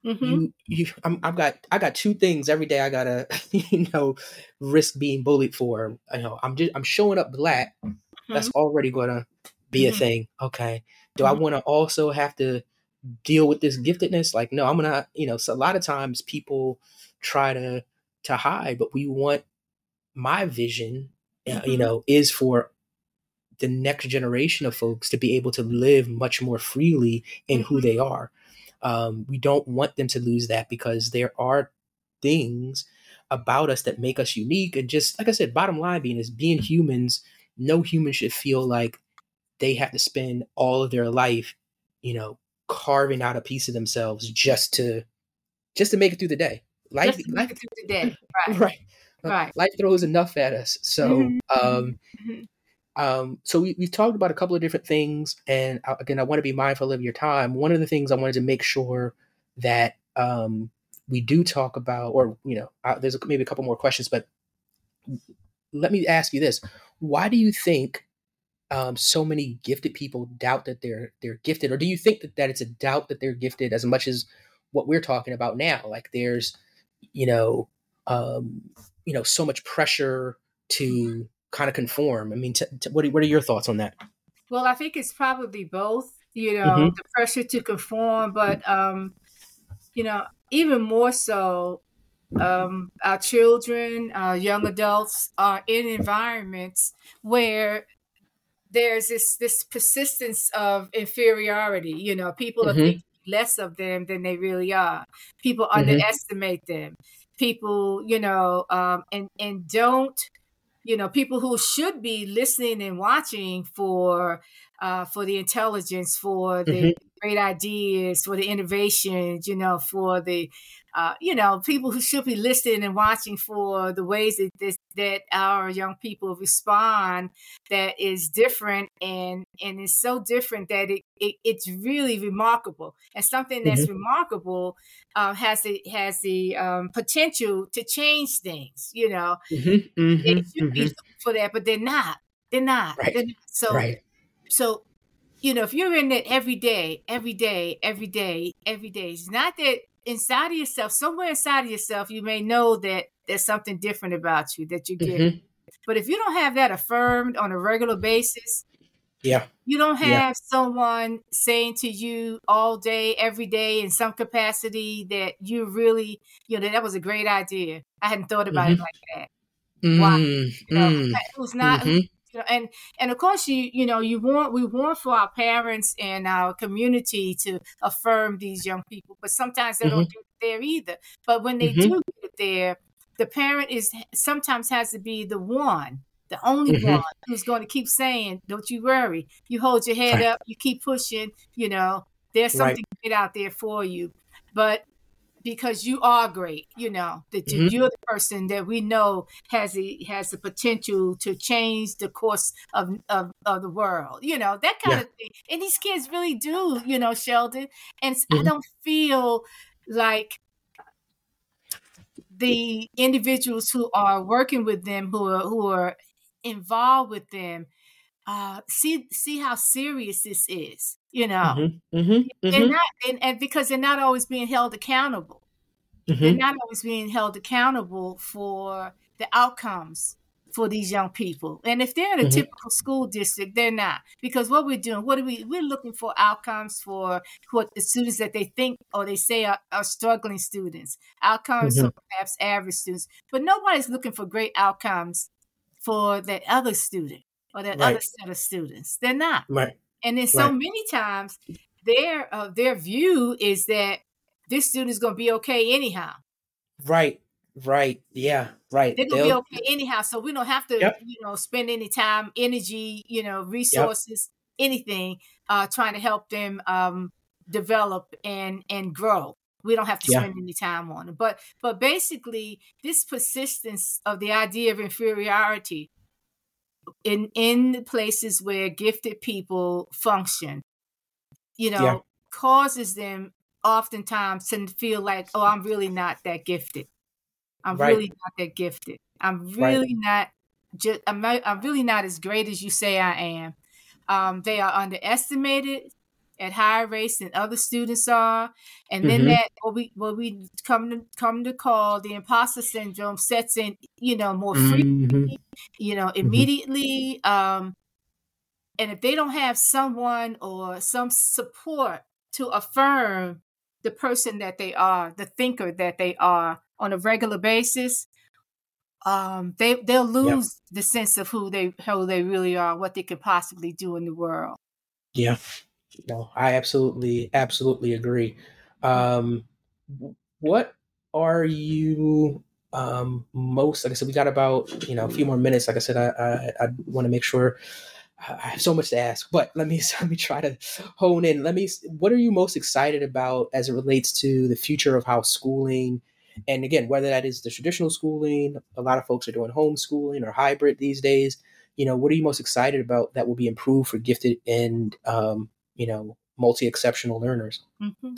Mm-hmm. You, you, i have got, I got two things every day. I gotta, *laughs* you know, risk being bullied for. You know, I'm just, I'm showing up black. Mm-hmm. That's already gonna be mm-hmm. a thing. Okay. Do I mm-hmm. want to also have to deal with this giftedness? Like, no, I'm gonna, you know. So a lot of times people try to to hide, but we want my vision, uh, you mm-hmm. know, is for the next generation of folks to be able to live much more freely in who mm-hmm. they are um, we don't want them to lose that because there are things about us that make us unique. And just like I said, bottom line being is being humans, no human should feel like they have to spend all of their life, you know, carving out a piece of themselves just to just to make it through the day. Life, life through the day. *laughs* Right. right. Right. Life throws enough at us. So mm-hmm. um mm-hmm. Um, so we, we've talked about a couple of different things, and again, I want to be mindful of your time. One of the things I wanted to make sure that um, we do talk about, or you know, uh, there's maybe a couple more questions, but let me ask you this: Why do you think um, so many gifted people doubt that they're they're gifted, or do you think that, that it's a doubt that they're gifted as much as what we're talking about now? Like there's, you know, um, you know, so much pressure to kind of conform? I mean, t- t- what, are, what are your thoughts on that? Well, I think it's probably both, you know, mm-hmm. the pressure to conform, but, um, you know, even more so, um, our children, our young adults are in environments where there's this this persistence of inferiority. You know, people mm-hmm. are thinking less of them than they really are. People mm-hmm. underestimate them. People, you know, um, and and don't you know people who should be listening and watching for uh, for the intelligence for the mm-hmm. great ideas for the innovations you know for the uh, you know, people who should be listening and watching for the ways that this, that our young people respond that is different and and is so different that it, it it's really remarkable and something that's mm-hmm. remarkable uh, has the has the um, potential to change things. You know, mm-hmm. Mm-hmm. should be mm-hmm. for that, but they're not. They're not. Right. They're not. So right. so you know, if you're in it every day, every day, every day, every day, it's not that inside of yourself, somewhere inside of yourself, you may know that there's something different about you that you get. Mm-hmm. But if you don't have that affirmed on a regular basis, yeah, you don't have yeah. someone saying to you all day, every day, in some capacity that you really, you know, that was a great idea. I hadn't thought about mm-hmm. it like that. Mm-hmm. Why? You know, mm. who's not mm-hmm and and of course you you know you want we want for our parents and our community to affirm these young people, but sometimes they mm-hmm. don't do it there either. But when they mm-hmm. do get there, the parent is sometimes has to be the one the only mm-hmm. one who's going to keep saying, "Don't you worry. You hold your head right. up. You keep pushing. You know, there's something right. out there for you." But because you are great, you know that mm-hmm. you're the person that we know has the has the potential to change the course of of, of the world, you know that kind yeah. of thing. And these kids really do, you know, Sheldon. And mm-hmm. I don't feel like the individuals who are working with them, who are who are involved with them, uh, see see how serious this is. You know, mm-hmm, mm-hmm, they're mm-hmm. not, and, and, because they're not always being held accountable. They're mm-hmm. not always being held accountable for the outcomes for these young people. And if they're in a mm-hmm. typical school district, they're not. Because what we're doing, what are we we're looking for outcomes for what the students that they think or they say are, are struggling students, outcomes mm-hmm. for perhaps average students. But nobody's looking for great outcomes for that other student or that right. other set of students. They're not. Right. And then so right. many times their uh, their view is that this student is going to be okay anyhow. Right. Right. Yeah. Right. They're gonna They'll, be okay anyhow. So we don't have to, yep. you know, spend any time, energy, you know, resources, yep. anything, uh, trying to help them um, develop and and grow. We don't have to spend any time on it. But but basically, this persistence of the idea of inferiority in in places where gifted people function, you know, yeah. causes them oftentimes to feel like, oh, I'm really not that gifted. I'm right. really not that gifted. I'm really right. not just I'm not, I'm really not as great as you say I am. Um, they are underestimated at higher rates than other students are, and then mm-hmm. that what we what we come to come to call the imposter syndrome sets in, you know, more frequently, mm-hmm. you know, mm-hmm. immediately. Mm-hmm. Um, and if they don't have someone or some support to affirm the person that they are, the thinker that they are on a regular basis, um, they they'll lose yep. the sense of who they who they really are, what they could possibly do in the world. Yeah, no, I absolutely, absolutely agree. Um, what are you um, most? Like I said, we got about you know a few more minutes. Like I said, I I, I want to make sure. I have so much to ask, but let me *laughs* let me try to hone in. Let me. What are you most excited about as it relates to the future of how schooling, and again, whether that is the traditional schooling, a lot of folks are doing homeschooling or hybrid these days. You know, what are you most excited about that will be improved for gifted and um, you know multi exceptional learners. Mm-hmm.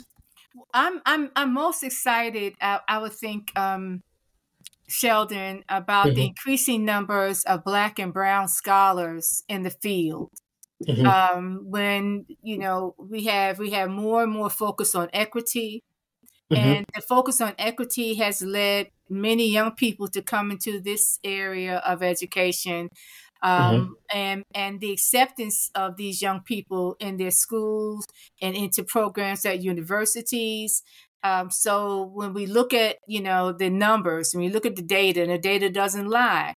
I'm I'm I'm most excited. I, I would think, um, Sheldon, about mm-hmm. the increasing numbers of Black and Brown scholars in the field. Mm-hmm. Um, when you know we have we have more and more focus on equity, mm-hmm. and the focus on equity has led many young people to come into this area of education. Um, mm-hmm. and and the acceptance of these young people in their schools and into programs at universities. Um, so when we look at you know the numbers, when we look at the data, and the data doesn't lie,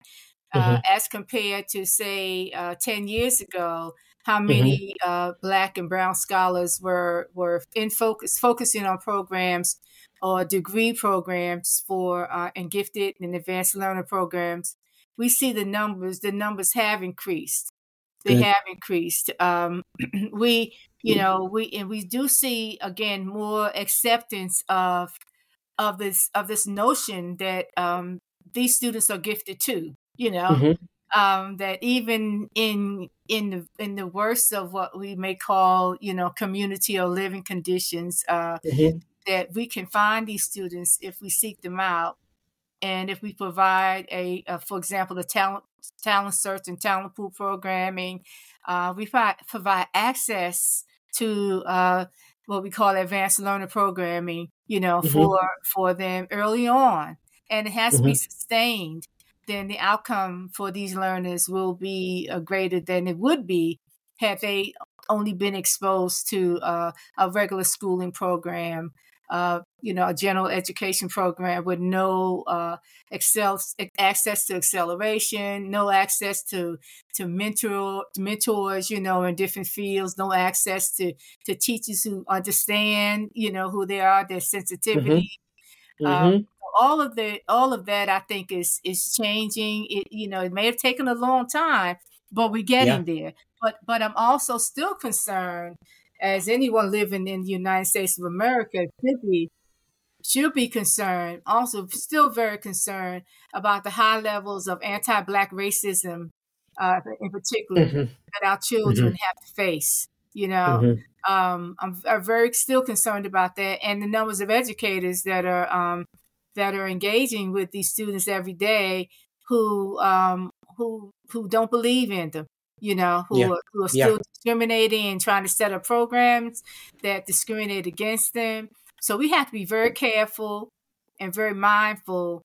uh, mm-hmm. as compared to say uh, ten years ago, how mm-hmm. many mm-hmm. uh, Black and Brown scholars were were in focus focusing on programs or degree programs for uh, and gifted and advanced learner programs we see the numbers, the numbers have increased. They Good. have increased. Um, *clears throat* we, you know, we and we do see again more acceptance of of this of this notion that um, these students are gifted too. You know, mm-hmm. um, that even in in the in the worst of what we may call you know community or living conditions, uh, mm-hmm. that we can find these students if we seek them out and if we provide a, a for example, the talent talent search and talent pool programming, uh, we provide, provide access to uh, what we call advanced learner programming, you know, mm-hmm. for for them early on, and it has mm-hmm. to be mm-hmm. sustained. Then the outcome for these learners will be uh, greater than it would be had they only been exposed to uh, a regular schooling program uh, you know, a general education program with no uh, excel access to acceleration, no access to to mentor mentors, you know, in different fields, no access to to teachers who understand, you know, who they are, their sensitivity. Mm-hmm. Um, all of the all of that I think is is changing. It you know it may have taken a long time, but we're getting yeah. there. But but I'm also still concerned, as anyone living in the United States of America should be should be concerned. Also, still very concerned about the high levels of anti-black racism, uh, in particular, mm-hmm. that our children mm-hmm. have to face. You know, mm-hmm. um, I'm, I'm, very still concerned about that, and the numbers of educators that are um, that are engaging with these students every day who um, who who don't believe in them. You know, who yeah. are, who are still yeah. discriminating and trying to set up programs that discriminate against them. So we have to be very careful and very mindful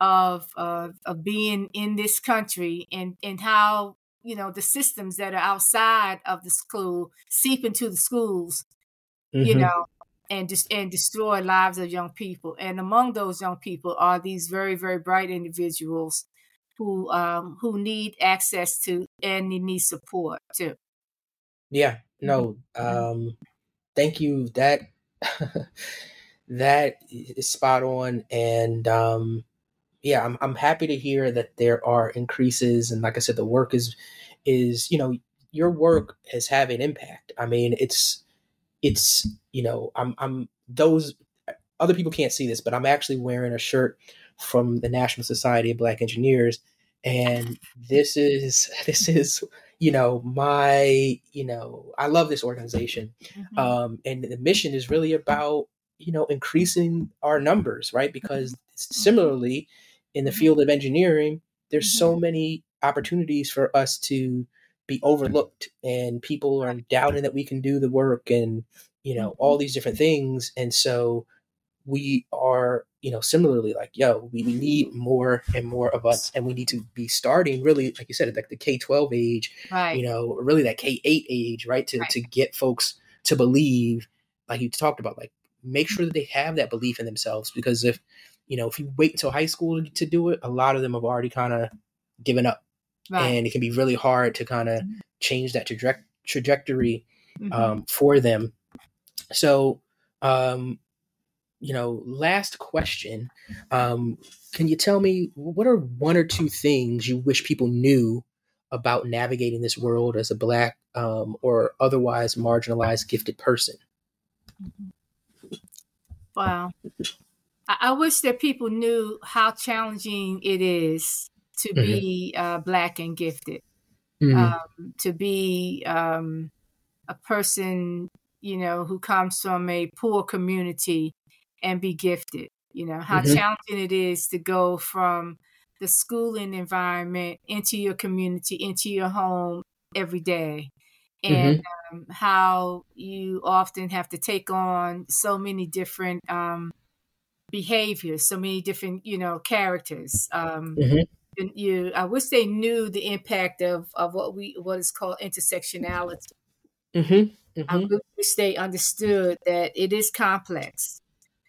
of uh, of being in this country and and how you know the systems that are outside of the school seep into the schools mm-hmm. you know and just and destroy lives of young people and among those young people are these very very bright individuals who um who need access to and they need support too yeah no mm-hmm. um thank you that *laughs* that is spot on and um yeah, I'm I'm happy to hear that there are increases, and like I said, the work is is you know your work is having impact. I mean, it's it's you know I'm I'm those other people can't see this, but I'm actually wearing a shirt from the National Society of Black Engineers, and this is *laughs* this is you know my you know I love this organization, mm-hmm. um, and the mission is really about you know increasing our numbers, right? Because similarly in the mm-hmm. field of engineering, there's mm-hmm. so many opportunities for us to be overlooked and people are doubting that we can do the work and you know all mm-hmm. these different things and so we are you know similarly like yo we, we need more and more of us and we need to be starting really like you said like the k-12 age right. you know really that k-8 age right to, right. to get folks to believe like you talked about like make sure that they have that belief in themselves because if you know, if you wait until high school to do it, a lot of them have already kind of given up. Right. And it can be really hard to kind of mm-hmm. change that traje- trajectory mm-hmm. um, for them. So, um, you know, last question. Um, can you tell me what are one or two things you wish people knew about navigating this world as a Black um, or otherwise marginalized gifted person? Wow. I wish that people knew how challenging it is to mm-hmm. be uh, black and gifted, mm-hmm. um, to be um, a person, you know, who comes from a poor community and be gifted. You know how mm-hmm. challenging it is to go from the schooling environment into your community, into your home every day, and mm-hmm. um, how you often have to take on so many different um, behaviors, so many different, you know, characters. Um, mm-hmm. you, I wish they knew the impact of of what we what is called intersectionality. Mm-hmm. Mm-hmm. I wish they understood that it is complex,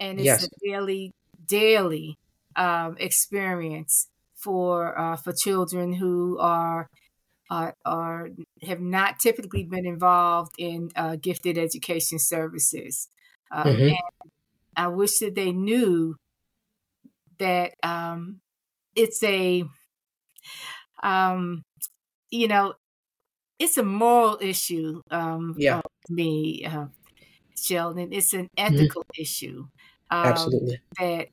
and it's yes. a daily daily um, experience for uh, for children who are uh, are have not typically been involved in uh, gifted education services. Um, mm-hmm. And I wish that they knew that um, it's a, um, you know, it's a moral issue. Um, yeah. me, uh, Sheldon. It's an mm-hmm. ethical mm-hmm. issue. Um, Absolutely. That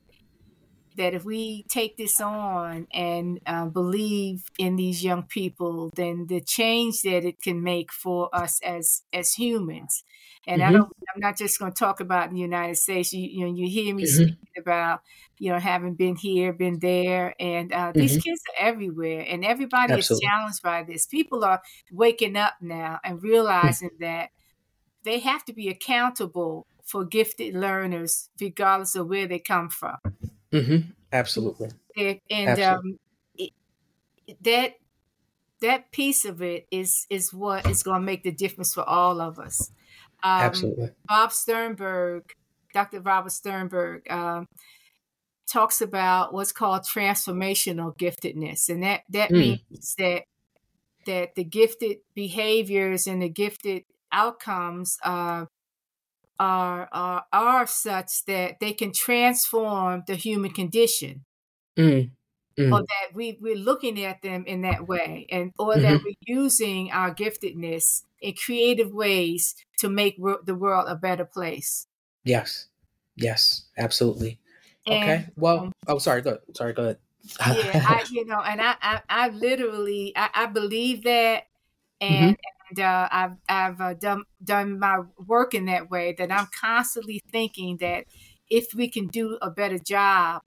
that if we take this on and uh, believe in these young people, then the change that it can make for us as as humans. And mm-hmm. I don't. I'm not just going to talk about the United States. You, you know, you hear me mm-hmm. speaking about you know having been here, been there, and uh, these mm-hmm. kids are everywhere, and everybody Absolutely. is challenged by this. People are waking up now and realizing that they have to be accountable for gifted learners, regardless of where they come from. Mm-hmm. Absolutely. And, and Absolutely. Um, it, that that piece of it is is what is going to make the difference for all of us. Um, Absolutely. Bob Sternberg, Dr. Robert Sternberg, um, talks about what's called transformational giftedness, and that that mm. means that that the gifted behaviors and the gifted outcomes uh, are are, are such that they can transform the human condition. Mm. Mm. Or that we, we're looking at them in that way, and or Mhm. that we're using our giftedness in creative ways to make the world a better place. Yes. Yes. Absolutely. And, okay. Well. um, oh, sorry. Go. Sorry. Go ahead. yeah, *laughs* I, you know, and I, I, I literally, I, I believe that, and and uh, I've, I've uh, done done my work in that way. That I'm constantly thinking that if we can do a better job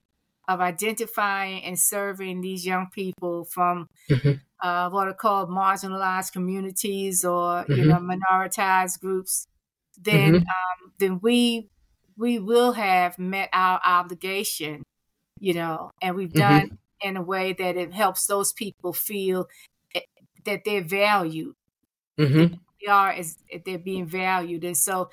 of identifying and serving these young people from Mhm. uh, what are called marginalized communities or you Mhm. know minoritized groups, then Mhm. um, then we we will have met our obligation, you know, and we've Mhm. done in a way that it helps those people feel eh, that they're valued. Mhm. They are as they're being valued, and so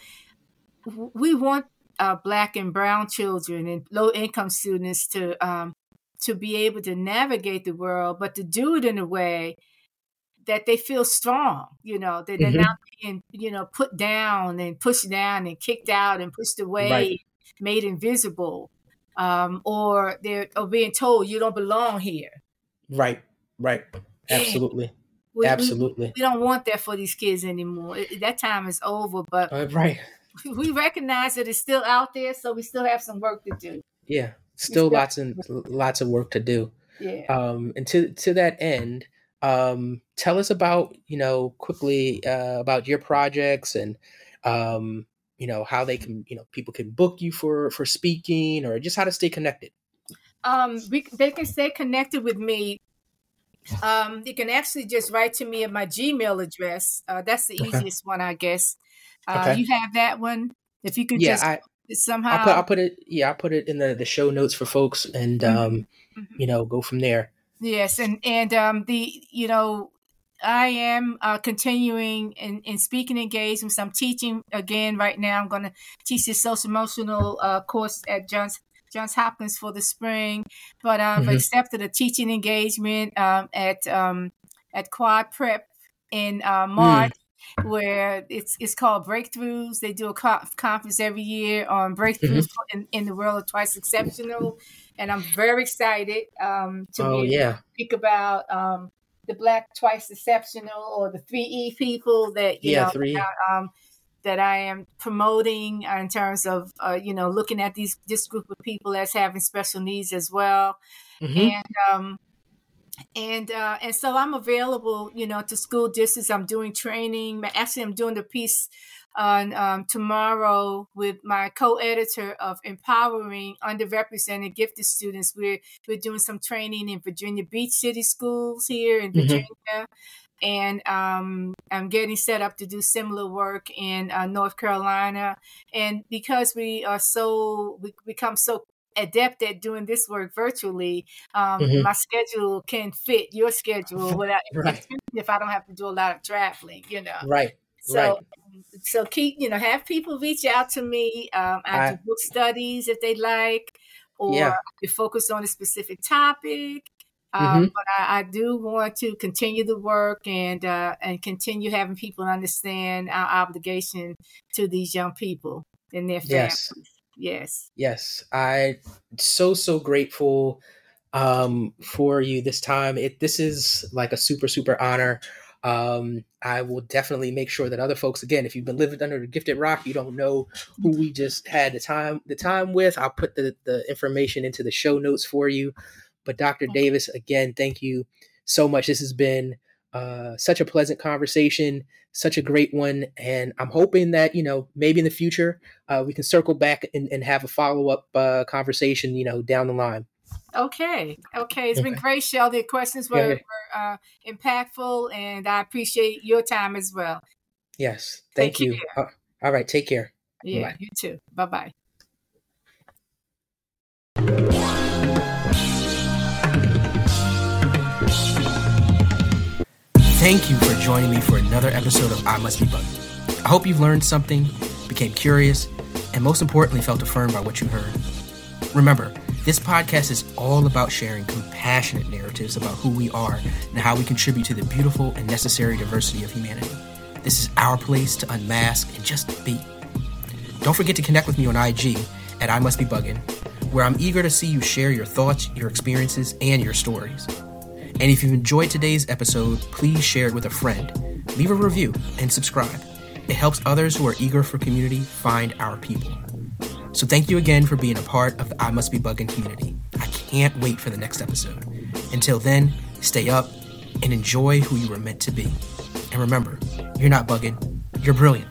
we want uh, black and brown children and low income students to um, to be able to navigate the world, but to do it in a way that they feel strong. You know, that they're Mhm. not being you know put down and pushed down and kicked out and pushed away, Right. made invisible, um, or they're or being told you don't belong here. Right. Right. Absolutely. We, we- Absolutely. we don't want that for these kids anymore. It- that time is over, but Uh, right. *laughs* we recognize that it's still out there, so we still have some work to do. Yeah. Still still- lots and lots of work to do. Yeah. Um, and to to that end, um, tell us about you know quickly uh, about your projects and um, you know how they can you know people can book you for for speaking or just how to stay connected. Um, we, they can stay connected with me. Um, you can actually just write to me at my Gmail address. Uh, that's the Okay. easiest one, I guess. Uh, Okay. You have that one. If you could Yeah, just I somehow. I'll put I'll put it yeah I'll put it in the the show notes for folks and Mhm. um, Mhm. you know go from there. Yes, and and um, the you know I am uh, continuing in, in speaking engagements. I'm teaching again right now. I'm going to teach this social emotional uh, course at Johns Johns Hopkins for the spring, but I've Mhm. accepted a teaching engagement um, at um, at Quad Prep in uh, March. Where it's it's called Breakthroughs. They do a co- conference every year on breakthroughs in, in the world of twice exceptional, and I'm very excited um, to Oh yeah, speak about um, the Black Twice Exceptional or the three E people that you yeah know three. um, that I am promoting in terms of uh, you know looking at these this group of people as having special needs as well, Mhm. and um, and uh, and so I'm available you know to school districts. I'm doing training. Actually, I'm doing the piece on um, tomorrow with my co-editor of empowering underrepresented gifted students. We're we're doing some training in Virginia Beach City schools here in Mhm. Virginia, and um, I'm getting set up to do similar work in uh, North Carolina. And because we are so we become so adept at doing this work virtually, um, Mhm. my schedule can fit your schedule *laughs* without Right. *laughs* if I don't have to do a lot of traveling, you know. Right. So, Right. so keep you know have people reach out to me. Um, I, I- do book studies if they like, or Yeah. focus on a specific topic. Um, Mhm. But I, I do want to continue the work and uh, and continue having people understand our obligation to these young people and their families. Yes. Yes. Yes, I so so grateful um for you this time. It this is like a super super honor. Um I will definitely make sure that other folks again, if you've been living under the gifted rock, you don't know who we just had the time the time with. I'll put the the information into the show notes for you. But Dr. Davis, again, thank you so much. This has been uh, such a pleasant conversation, such a great one, and I'm hoping that you know maybe in the future uh, we can circle back and, and have a follow up uh, conversation, you know, down the line. Okay. Okay. It's been great, Shell. The questions were, yeah. were uh, impactful, and I appreciate your time as well. Yes, thank Take you. Uh, all right, take care. Yeah. Bye. You too. Bye bye. Thank you for joining me for another episode of I Must Be Buggin'. I hope you've learned something, became curious, and most importantly, felt affirmed by what you heard. Remember, this podcast is all about sharing compassionate narratives about who we are and how we contribute to the beautiful and necessary diversity of humanity. This is our place to unmask and just be. don't forget to connect with me on IG at I Must Be Buggin', where I'm eager to see you share your thoughts, your experiences, and your stories. And if you've enjoyed today's episode, please share it with a friend. Leave a review and subscribe. It helps others who are eager for community find our people. So thank you again for being a part of the I Must Be Bugging community. I can't wait for the next episode. Until then, stay up and enjoy who you were meant to be. And remember, you're not bugging, you're brilliant.